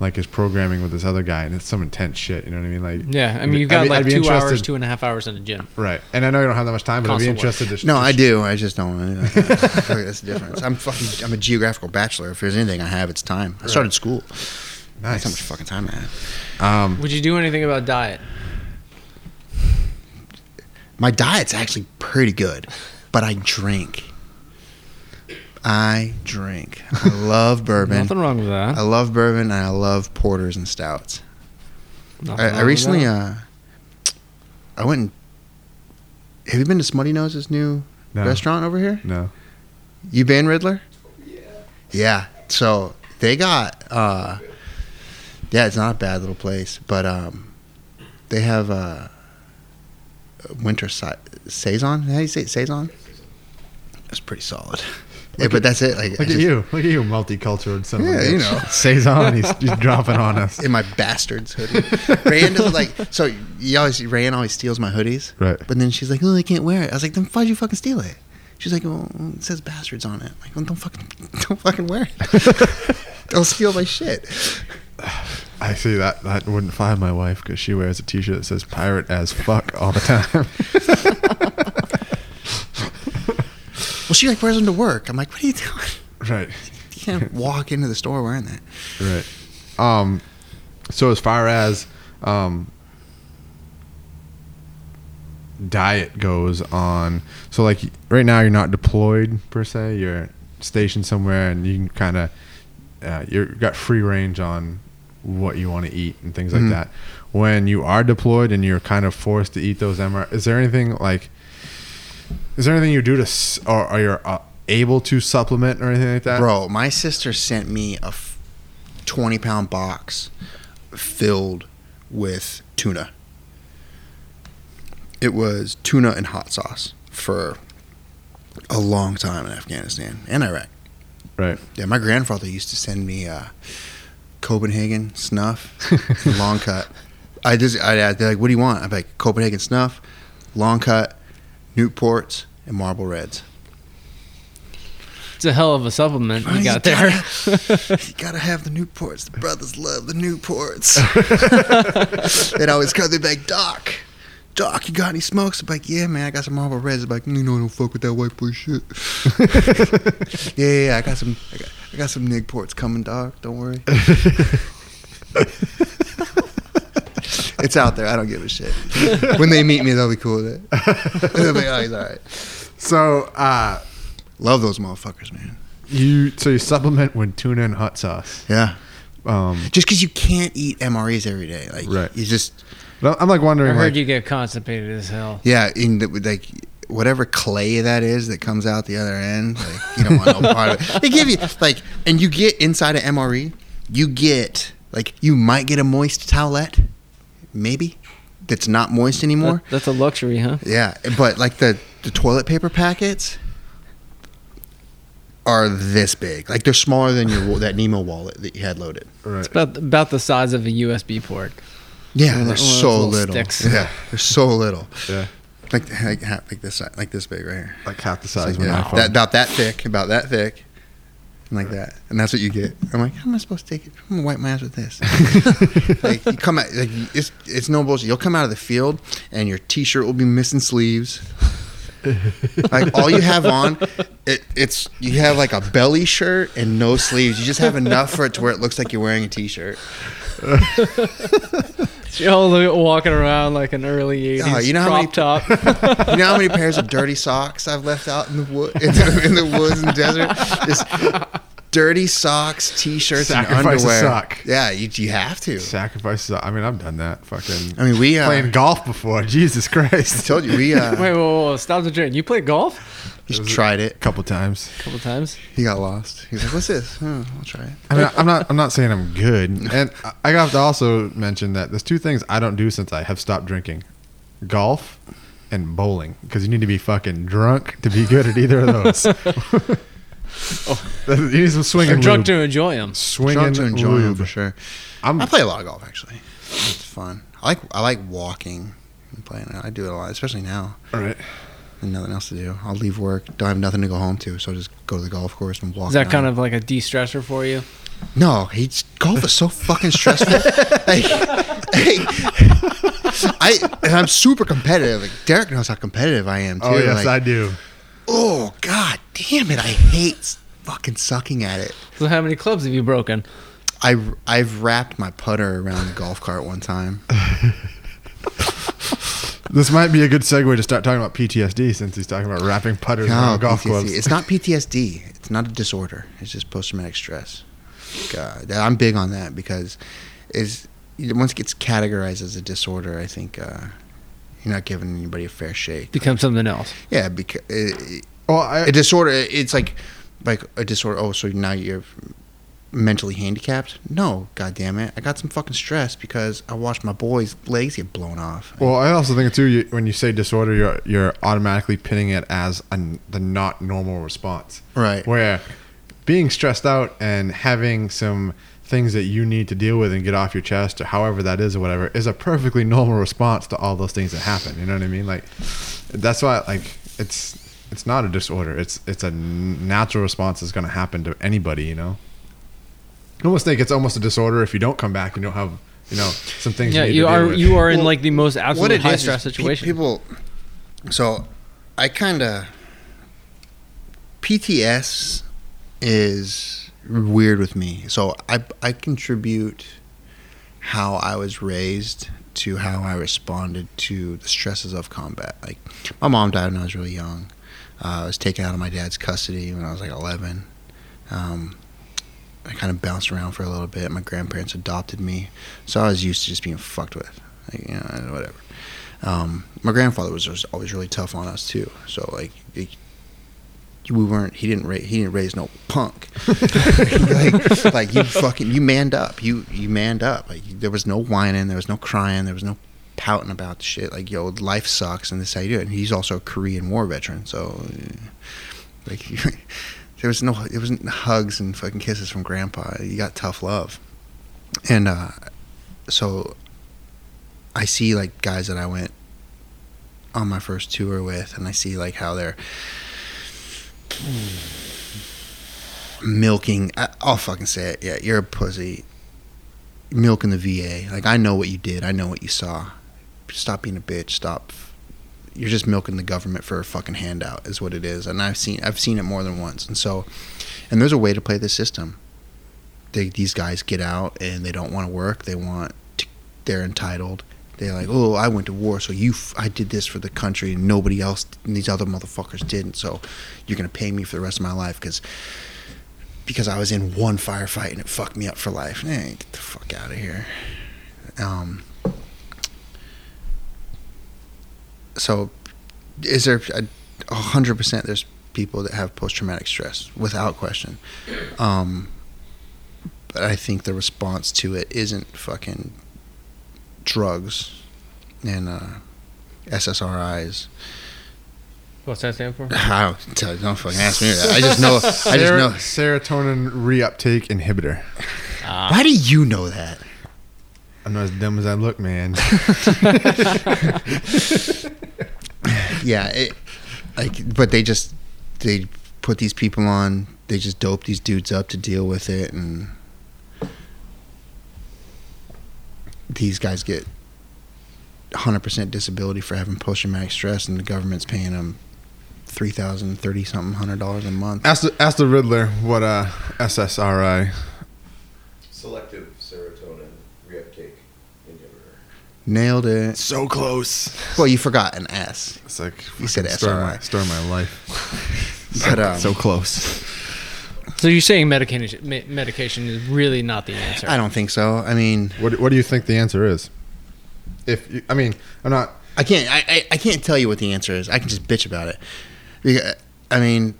like his programming with this other guy, and it's some intense shit. You know what I mean? Like, Yeah, I mean, you've got I'd like be two hours, two and a half hours in the gym. right? And I know you don't have that much time, but I'd be Constant work. interested to. No, to I do. I just don't want to. That's the difference. I'm fucking. I'm a geographical bachelor. If there's anything I have, it's time. I started school. That's how much fucking time I have. Um, Would you do anything about diet? My diet's actually pretty good, but I drink. I drink. I love bourbon. Nothing wrong with that. I love bourbon and I love porters and stouts. Nothing I, wrong I with recently, that. uh, I went. And, have you been to Smuttynose's new no, restaurant over here? no. You been Riddler? Yeah. Yeah. So they got. uh Yeah, it's not a bad little place, but um, they have uh, winter si- saison. How do you say it? saison? That's pretty solid. Yeah, Look but that's it. Like Look at just- you. Look at you, multicultural. Son Yeah, you know. Saison, he's, he's dropping on us. in my bastards hoodie. Rayanne doesn't like. So you always Rayanne always steals my hoodies. Right. But then she's like, "Oh, I can't wear it." I was like, "Then why'd you fucking steal it?" She's like, "Well, it says bastards on it." I'm like, well, don't fucking, don't fucking wear it. don't steal my shit. I see that. That wouldn't fly my wife because she wears a T-shirt that says "pirate as fuck" all the time. Well, she like wears them to work. I'm like, "What are you doing? right. You can't walk into the store wearing that." Right. Um. So as far as um diet goes on, so like right now you're not deployed per se. You're stationed somewhere, and you can kind of uh, you're got free range on what you want to eat and things like Mhm. that. When you are deployed and you're kind of forced to eat those MR, is there anything like? Is there anything you do to, or are you uh, able to supplement or anything like that? Bro, my sister sent me a f- 20 pound box filled with tuna. It was tuna and hot sauce for a long time in Afghanistan and Iraq. Right. Yeah, my grandfather used to send me uh, Copenhagen snuff, long cut. I just, I'd ask, they're like, what do you want? I'd be like, Copenhagen snuff, long cut, Newports, and Marlboro Reds. It's a hell of a supplement you you got there. you gotta have the Newports. The brothers love the Newports. They'd always come. They'd be like, Doc, Doc, you got any smokes? I'm like, yeah, man, I got some Marlboro Reds. I'm like, you know, I don't fuck with that white boy shit. yeah, yeah, yeah, I got some. I got, I got some Nick Nigports coming, Doc. Don't worry. it's out there. I don't give a shit. When they meet me, they'll be cool with it. they'll be like, oh, he's all right. So, uh, Love those motherfuckers, man. You so you supplement with tuna and hot sauce. Yeah. Um, Just because you can't eat MREs every day, like Right. you just I'm like wondering. I wondering, heard like, you get constipated as hell. yeah, in the, like whatever clay that is that comes out the other end, like you don't want no part of it. They give you like, and you get inside an MRE, you get like you might get a moist towelette, maybe that's not moist anymore. That- that's a luxury, huh? Yeah, but like the the toilet paper packets are this big, like they're smaller than your that Nemo wallet that you had loaded. right. About about the size of a USB port. Yeah, they're the- one of those so little little. sticks. Yeah, they're so little. yeah, Like like ha- like this like this big right here. like half the size like of an that, iPhone. that- about that thick, about that thick, and like that, and that's what you get. I'm like, how am I supposed to take it? I'm gonna wipe my ass with this. like you come out, like it's it's no bullshit. You'll come out of the field, and your t-shirt will be missing sleeves. like all you have on, it, it's you have like a belly shirt and no sleeves. You just have enough for it to where it looks like you're wearing a t-shirt. Joe walking around like an early '80s Oh, you know how crop many- top. You know how many pairs of dirty socks I've left out in the wood in the, in the woods and desert? Just dirty socks, t-shirts, and Sacrifice a underwear. sock. Yeah, you, you have to. Sacrifices. I mean, I've done that. Fucking I mean, we uh, playing golf before. Jesus Christ! I told you we uh, Wait, whoa, whoa, whoa, stop the train. You played golf just tried it. A couple times. a couple times. He got lost. He's like, "What's this? Oh, I'll try it." I mean, I'm not. I'm not saying I'm good. And I- I have to also mention that there's two things I don't do since I have stopped drinking: golf and bowling. Because you need to be fucking drunk to be good at either of those. oh, you need some Or swinging. drunk lube. to enjoy them. swinging Drunk to enjoy him lube. for sure. I'm I play a lot of golf actually. It's fun. I like I like walking and playing. it. I do it a lot, especially now. all right. and nothing else to do. I'll leave work, don't have nothing to go home to, so I'll just go to the golf course and walk. Is that around. kind of like a de-stressor for you? No, he's golf is so fucking stressful. like, hey, I and I'm super competitive. Like Derek knows how competitive I am oh, too. Oh yes, like, I do. Oh god damn it, I hate fucking sucking at it. So how many clubs have you broken? I I've wrapped my putter around the golf cart one time. This might be a good segue to start talking about PTSD since he's talking about wrapping putters Oh, around golf PTSD. clubs. It's not PTSD. It's not a disorder. It's just post traumatic stress. God, I'm big on that because is once it gets categorized as a disorder, I think uh, you're not giving anybody a fair shake. Become something else. Yeah, because uh, it, well, I, a disorder it's like like a disorder oh so now you're mentally handicapped no god damn it i got some fucking stress because i watched my boy's legs get blown off well, I also think too. You, when you say disorder, you're you're automatically pinning it as a, the not normal response. right Where being stressed out and having some things that you need to deal with and get off your chest, or however that is, or whatever, is a perfectly normal response to all those things that happen. You know what I mean? Like that's why, like, it's it's not a disorder. It's it's a natural response that's going to happen to anybody. You know. I almost think it's almost a disorder if you don't come back and you don't have you know some things. Yeah, you, need you to deal are with. you are in Well, like the most absolute it high is stress is pe- situation. people so i kind of pts is weird with me so i i contribute how i was raised to how i responded to the stresses of combat like my mom died when i was really young uh, i was taken out of my dad's custody when i was like 11 um, I kind of bounced around for a little bit. My grandparents adopted me, so I was used to just being fucked with, like, you know, whatever. Um, my grandfather was always really tough on us too. So like, it, we weren't. He didn't. Ra- he didn't raise no punk. like, like you fucking you manned up. You you manned up. Like there was no whining. There was no crying. There was no pouting about the shit. Like yo, life sucks, and this is how you do it. And he's also a Korean War veteran, so uh, like there was no. It wasn't hugs and fucking kisses from Grandpa. You got tough love, and uh, so I see like guys that I went on my first tour with, and I see like how they're milking. I, I'll fucking say it. Yeah, you're a pussy. Milking the VA. Like I know what you did. I know what you saw. Stop being a bitch. Stop. You're just milking the government for a fucking handout, is what it is. And I've seen I've seen it more than once. And so, and there's a way to play the system. They, these guys get out and they don't want to work. They want. To, they're entitled. They're like, oh, I went to war, so you, f- I did this for the country, and nobody else, and these other motherfuckers didn't. So, you're gonna pay me for the rest of my life because, because I was in one firefight and it fucked me up for life. Hey, get the fuck out of here. Um. So, is there a a hundred percent? There's people that have post traumatic stress without question. Um. But I think the response to it isn't fucking drugs and uh, SSRIs. What's that stand for? I don't, tell, don't fucking ask me that. I just know. I just know. serotonin reuptake inhibitor. Ah. Why do you know that? I'm not as dumb as I look, man. Yeah, it, like, but they just they put these people on. They just dope these dudes up to deal with it, and these guys get 100% disability for having post traumatic stress, and the government's paying them three thousand, thirty something hundred dollars a month. ask the ask the Riddler what uh, SSRI. Selective serotonin reuptake inhibitor. Nailed it. So close. Well, you forgot an S. It's like You said fucking story of SRI. my, story of my life. But um, so close. So you're saying medication medication is really not the answer? I don't think so. I mean, What What do you think the answer is? If you, I mean, I'm not. I can't. I, I, I can't tell you what the answer is. I can just bitch about it. Because, uh, I mean,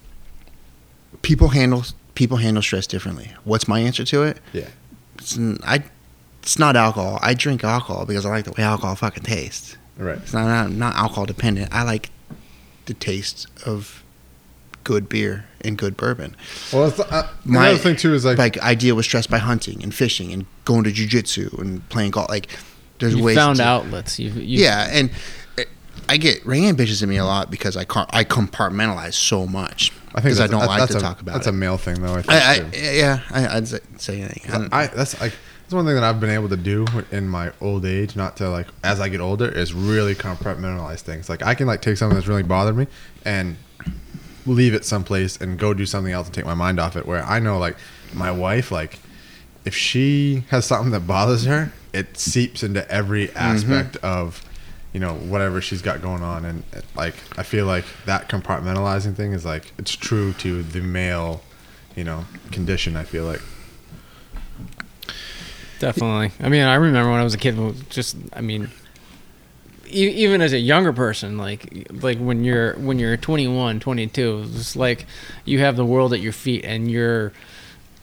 people handle people handle stress differently. What's my answer to it? Yeah. It's, n- I. It's not alcohol. I drink alcohol because I like the way alcohol fucking tastes. Right. It's not I'm not alcohol dependent. I like the taste of good beer and good bourbon. Well, it's, uh, My- another thing too is like, Like I deal with stress by hunting and fishing and going to jujitsu and playing golf. Like there's you ways found to, outlets. You've, you've yeah, and uh, I get Rayanne bitches at me a lot because I car- I compartmentalize so much. I think because I don't that- like to a- talk about That's it. a male thing, though. I think. I, I, yeah, I, I'd say, say anything. I'm- I that's like that's one thing that I've been able to do in my old age, not to like as I get older, is really compartmentalize things. Like I can like take something that's really bothered me and leave it someplace and go do something else and take my mind off it. Where I know like my wife, like if she has something that bothers her, it seeps into every mm-hmm. aspect of you know whatever she's got going on, and like I feel like that compartmentalizing thing is like it's true to the male, you know, condition. I feel like. Definitely. I mean, I remember when I was a kid, just I mean, even as a younger person, like like when you're when you're 21, 22, it's like you have the world at your feet and you're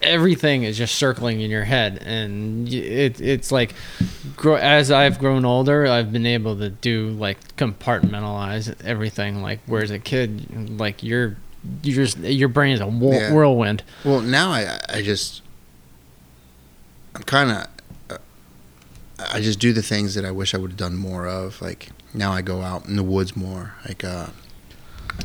everything is just circling in your head and it it's like as I've grown older, I've been able to do like compartmentalize everything like whereas a kid like you're you just your brain is a whirl- Yeah. whirlwind. Well, now I I just I'm kind of I just do the things that I wish I would have done more of. Like now I go out in the woods more. Like uh,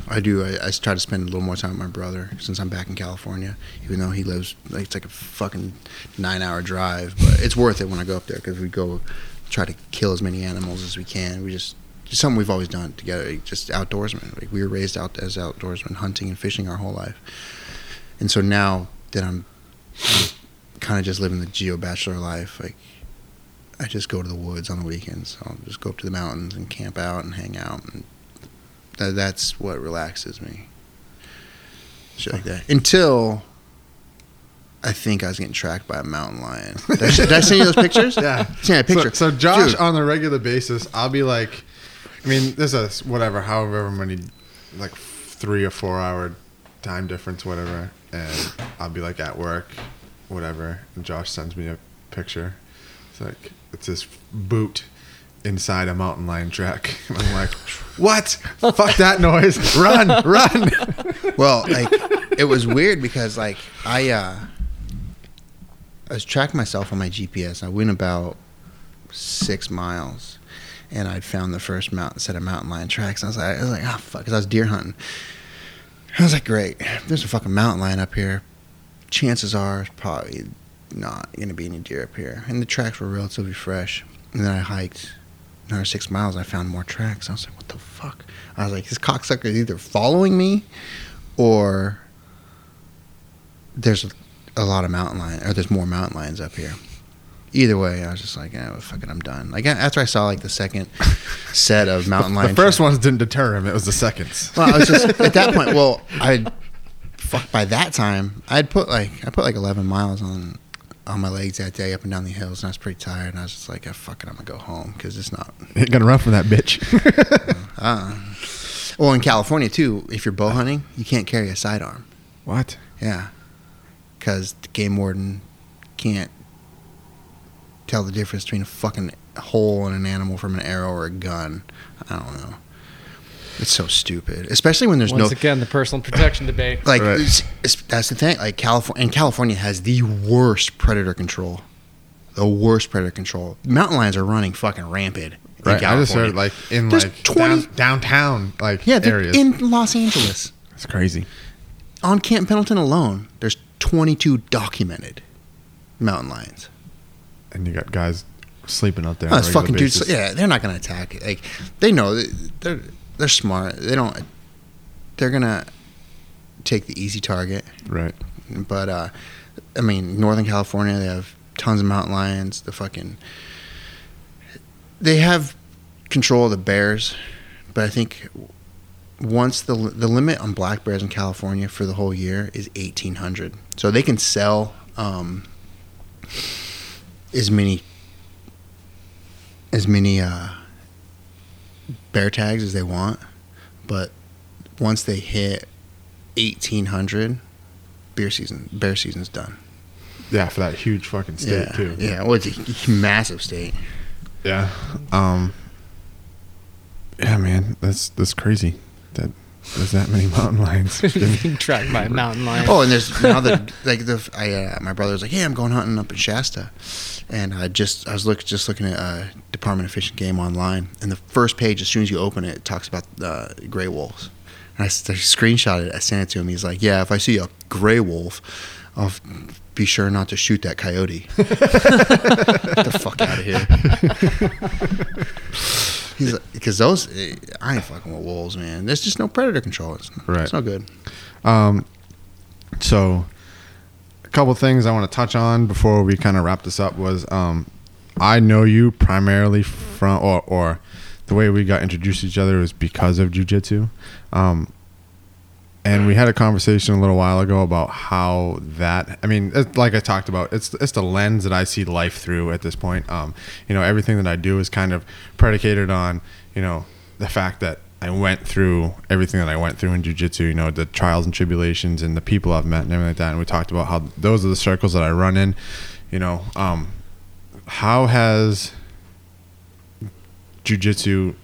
I do. I, I try to spend a little more time with my brother since I'm back in California. Even though he lives like it's like a fucking nine hour drive, but it's worth it when I go up there because we go try to kill as many animals as we can. We just just something we've always done together. like, Just outdoorsmen. Like we were raised out as outdoorsmen, hunting and fishing our whole life. And so now that I'm kind of just living the geo bachelor life, like I just go to the woods on the weekends. I'll just go up to the mountains and camp out and hang out, and that, that's what relaxes me. Shit like that. Until I think I was getting tracked by a mountain lion. Did I, did I send you those pictures? Yeah. Send a picture. So, so Josh, Dude. on a regular basis, I'll be like, I mean, there's a whatever, however many, like three or four hour time difference, whatever, and I'll be like at work, whatever, and Josh sends me a picture. Like it's this boot inside a mountain lion track, I'm like, what? Fuck that noise! Run, run! Well, like it was weird because like I uh I was tracking myself on my GPS. I went about six miles, and I found the first mountain set of mountain lion tracks. I was like, I was like, ah, fuck, because I was deer hunting. I was like, great, there's a fucking mountain lion up here. Chances are, probably not gonna be any deer up here. And the tracks were relatively fresh. And then I hiked another six miles. I found more tracks. I was like, what the fuck? I was like, this cocksucker is either following me or there's a, a lot of mountain lions, or there's more mountain lions up here. Either way, I was just like, yeah, well, fuck it, I'm done. Like after I saw like the second set of mountain lion, the first ones didn't deter him; it was the seconds. Well, I was just at that point. Well, I, fuck, by that time, I'd put like I put like 11 miles on on my legs that day up and down the hills, and I was pretty tired. And I was just like, ah, fuck it, I'm gonna go home because it's not. Ain't gonna run from that bitch. Uh, well, in California too, if you're bow hunting, you can't carry a sidearm. what? Yeah, because the game warden can't tell the difference between a fucking hole in an animal from an arrow or a gun. I don't know. It's so stupid, especially when there's no Once no again, the personal protection debate. like. Right. It's, it's, that's the thing. Like California, and California has the worst predator control. The worst predator control. Mountain lions are running fucking rampant. in Right. I just California. heard like in There's like 20 down, downtown like yeah, they're areas. in Los Angeles. That's crazy. On Camp Pendleton alone, there's 22 documented mountain lions. And you got guys sleeping out there. Oh, on a it's fucking dudes. Yeah, they're not gonna attack it. Like they know they're they're smart. They don't. They're gonna take the easy target. Right. But uh, I mean, Northern California, they have tons of mountain lions. The fucking they have control of the bears, but I think once the the limit on black bears in California for the whole year is eighteen hundred, so they can sell um, as many as many uh, bear tags as they want, but once they hit eighteen hundred, beer season bear season's done. Yeah, for that huge fucking state yeah, too. yeah. Well, it's a massive state. Yeah. Um. Yeah, man, that's that's crazy. That There's that many mountain lions. Being tracked by a mountain lion. Oh, and there's now the like the I uh, my brother was like, "Hey, I'm going hunting up in Shasta," and I just I was look just looking at uh, Department of Fish and Game online, and the first page, as soon as you open it, it talks about uh, gray wolves. And I, s- I screenshot it. I sent it to him. He's like, "Yeah, if I see a gray wolf, I'll be sure not to shoot that coyote. Get the fuck out of here." He's because those eh, I ain't fucking with wolves, man. There's just no predator control. It's, Right. it's no good. Um, so a couple things I want to touch on before we kind of wrap this up was um, I know you primarily from or or the way we got introduced to each other was because of jujitsu. Um, and we had a conversation a little while ago about how that I mean, like I talked about, it's it's the lens that I see life through at this point. Um, you know, everything that I do is kind of predicated on, you know, the fact that I went through everything that I went through in jujitsu, you know, the trials and tribulations and the people I've met and everything like that. And we talked about how those are the circles that I run in, you know. Um, how has jujitsu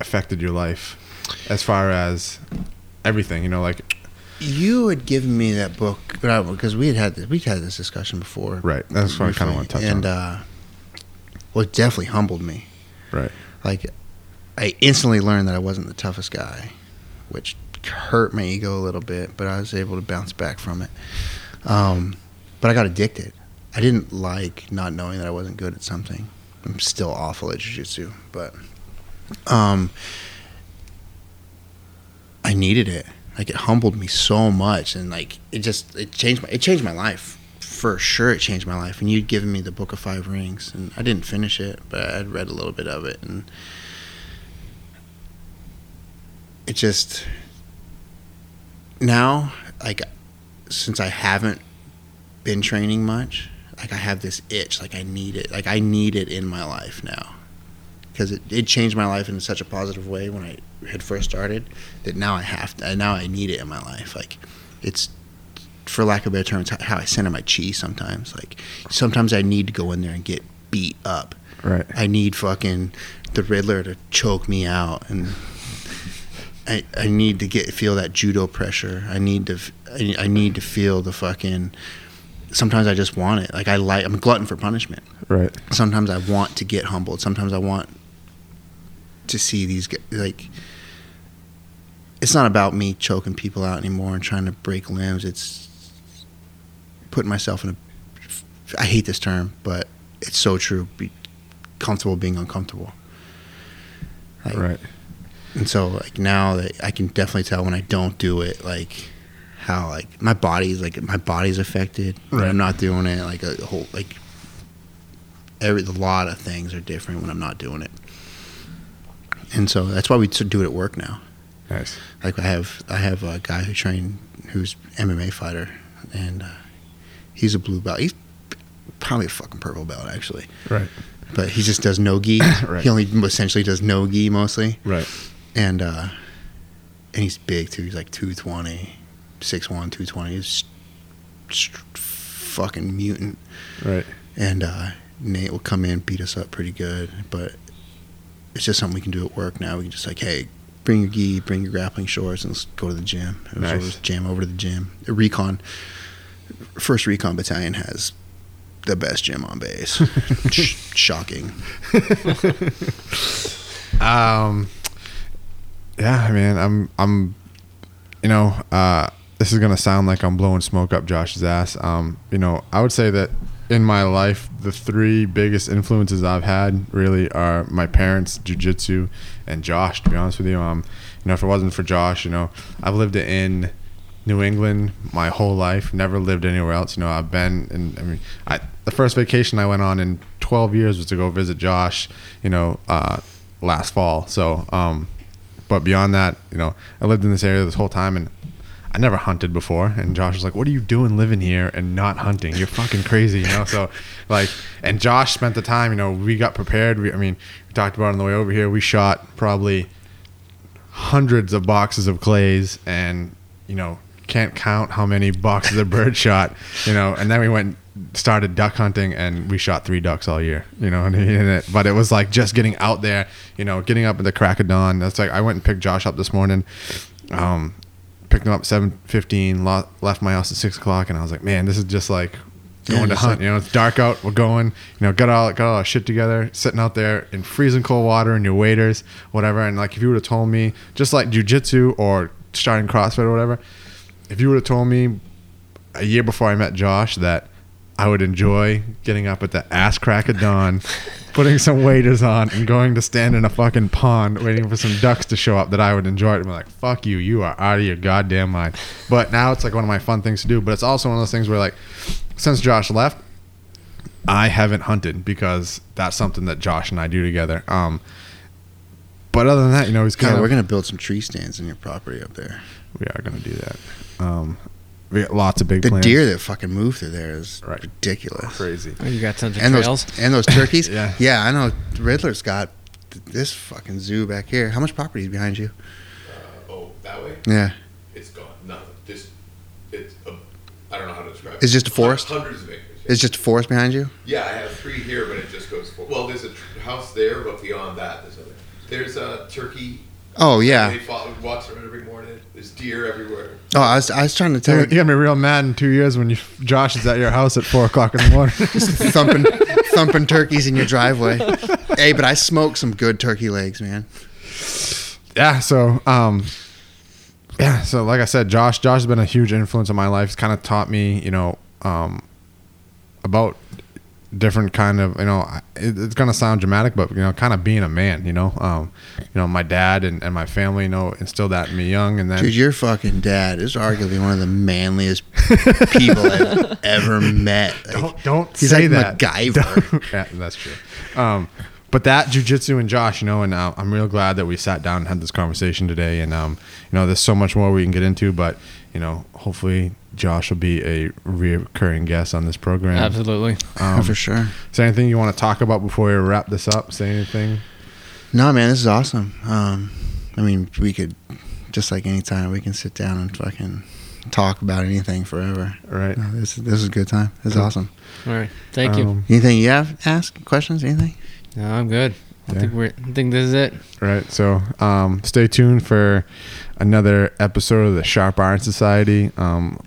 affected your life as far as everything, you know, like, You had given me that book because we had had this, we'd had this discussion before, right. That's what I kind of want to touch and on. And uh, well, it definitely humbled me. right. Like, I instantly learned that I wasn't the toughest guy, which hurt my ego a little bit, but I was able to bounce back from it. Um, but I got addicted. I didn't like not knowing that I wasn't good at something. I'm still awful at jiu-jitsu, but um, I needed it. Like it humbled me so much, and like it just it changed my it changed my life for sure. It changed my life. And you'd given me the Book of Five Rings, and I didn't finish it, but I'd read a little bit of it, and it just now like since I haven't been training much, like I have this itch, like I need it, like I need it in my life now because it, it changed my life in such a positive way when I had first started that now I have to, now I need it in my life. Like it's, for lack of a better term, it's how I center my chi sometimes. Like sometimes I need to go in there and get beat up. Right. I need fucking the Riddler to choke me out and. I, I need to get feel that judo pressure. I need to I need to feel the fucking. Sometimes I just want it. Like I like I'm a glutton for punishment Right. sometimes I want to get humbled. Sometimes I want to see these like. It's not about me choking people out anymore and trying to break limbs. It's putting myself in a. I hate this term, but it's so true. Be comfortable being uncomfortable. Like, Right. and so like now that I can definitely tell when I don't do it, like how like my body's like my body's affected when Right. I'm not doing it. Like a whole like every a lot of things are different when I'm not doing it. And so that's why we do it at work now. Nice. Like I have I have a guy who trained who's MMA fighter, and uh, he's a blue belt. He's probably a fucking purple belt actually, Right. but he just does no gi. Right. He only essentially does no gi mostly Right. and uh and he's big too he's like 220 6'1 220 he's st- fucking mutant Right. and uh nate will come in beat us up pretty good but it's just something we can do at work now we can just like hey bring your gi bring your grappling shorts and let's go to the gym and so Nice. jam over to the gym the recon first recon battalion has the best gym on base Sh- shocking Um, yeah, man, I'm, I'm, you know, uh, this is gonna sound like I'm blowing smoke up Josh's ass. Um, you know, I would say that in my life, the three biggest influences I've had really are my parents, jujitsu, and Josh. To be honest with you, um, you know, if it wasn't for Josh, you know, I've lived in New England my whole life. Never lived anywhere else. You know, I've been in. I mean, I the first vacation I went on in 12 years was to go visit Josh. You know, uh, last fall. So, um, but beyond that, you know, I lived in this area this whole time and. I never hunted before, and Josh was like, "What are you doing living here and not hunting? You're fucking crazy, you know." So, like, and Josh spent the time. You know, we got prepared. We, I mean, we talked about on the way over here. We shot probably hundreds of boxes of clays and you know can't count how many boxes of bird shot you know and then we went started duck hunting and we shot three ducks all year. You know, and it, but it was like just getting out there. You know, getting up at the crack of dawn. That's like I went and picked Josh up this morning. Um, picked him up at seven fifteen. Left my house at six o'clock, and I was like, man, this is just like going Yeah, to hunt. like- you know, it's dark out. We're going. You know, got all got all our shit together, sitting out there in freezing cold water in your waders, whatever. And like, if you would have told me, just like jujitsu or starting CrossFit or whatever, if you would have told me a year before I met Josh that I would enjoy getting up at the ass crack of dawn, putting some waders on, and going to stand in a fucking pond waiting for some ducks to show up, that I would enjoy it. And be like, fuck you, you are out of your goddamn mind. But now it's like one of my fun things to do. But it's also one of those things where, like, since Josh left, I haven't hunted because that's something that Josh and I do together. Um, but other than that, you know, he's kind Yeah, of we're gonna build some tree stands in your property up there. we are going to do that. Um, we got lots of big The plans. deer that fucking move through there is Right. ridiculous. crazy. Oh, you got tons of And trails. those and those turkeys. Yeah. yeah, I know. Riddler's got this fucking zoo back here. How much property is behind you? Uh, oh, that way? Yeah, It's gone. Nothing. Just, it's, a, I don't know how to describe it. It's just a forest? Hundreds of acres. it's just a forest behind you. Yeah, I have three here, but it just goes for. Well, there's a tr- house there, but beyond that, there's other. There's a turkey. Oh yeah. They follow, walks around every morning. There's deer everywhere. Oh, I was I was trying to tell You're you, gonna be real mad in two years when you Josh is at your house at four o'clock in the morning. thumping thumping turkeys in your driveway. hey, but I smoked some good turkey legs, man. yeah. So, um, yeah. So, like I said, Josh, Josh has been a huge influence on my life. He's kind of taught me, you know, um, about different kind of, you know, it, it's gonna sound dramatic, but you know, kind of being a man. You know, um, you know, my dad and, and my family, you know, instilled that in me young, and then Dude, your fucking dad is arguably one of the manliest people I've ever met. Like, don't don't he's say like that. MacGyver. Yeah, that's true. Um, but that jujitsu and Josh, you know, and uh, I'm real glad that we sat down and had this conversation today. And um, you know, there's so much more we can get into, but you know, hopefully Josh will be a reoccurring guest on this program. Absolutely. Um, for sure. Is there anything you want to talk about before we wrap this up? Say anything? No, man, this is awesome. Um, I mean, we could just like anytime we can sit down and fucking talk about anything forever. Right. No, this is this is a good time. This is Cool. awesome. All right. Thank you. Um, Anything you have? Ask questions? Anything? No, I'm good. I Yeah. think we're. I think this is it. Right. So um, stay tuned for another episode of the Sharp Iron Society um,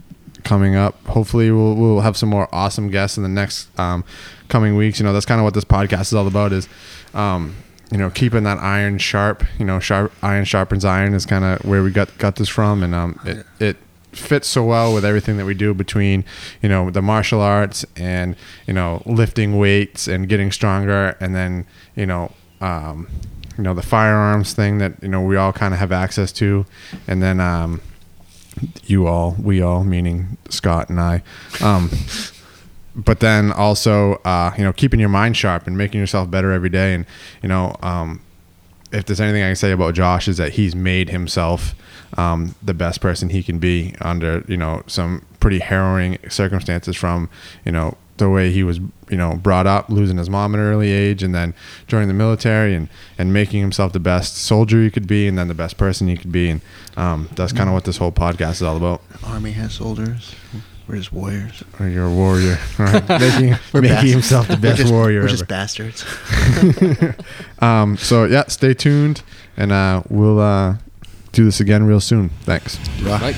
coming up. Hopefully, we'll, we'll have some more awesome guests in the next um, coming weeks. You know, that's kind of what this podcast is all about is, um, you know, keeping that iron sharp. You know, sharp iron sharpens iron is kind of where we got got this from, and um, it it fits so well with everything that we do between you know the martial arts and you know lifting weights and getting stronger and then you know um, you know the firearms thing that you know we all kind of have access to. And then um, you all we all meaning Scott and I um, but then also uh, you know keeping your mind sharp and making yourself better every day. And you know um, if there's anything I can say about Josh is that he's made himself um, the best person he can be under you know some pretty harrowing circumstances from you know the way he was you know brought up losing his mom at an early age and then joining the military and and making himself the best soldier he could be and then the best person he could be and um, that's kind of what this whole podcast is all about Army has soldiers. We're just warriors. Or you're a warrior right? making, We're making bas- himself the we're best just- warrior We're ever. just bastards. um, so yeah stay tuned and uh, we'll uh, do this again real soon thanks Rock. Like.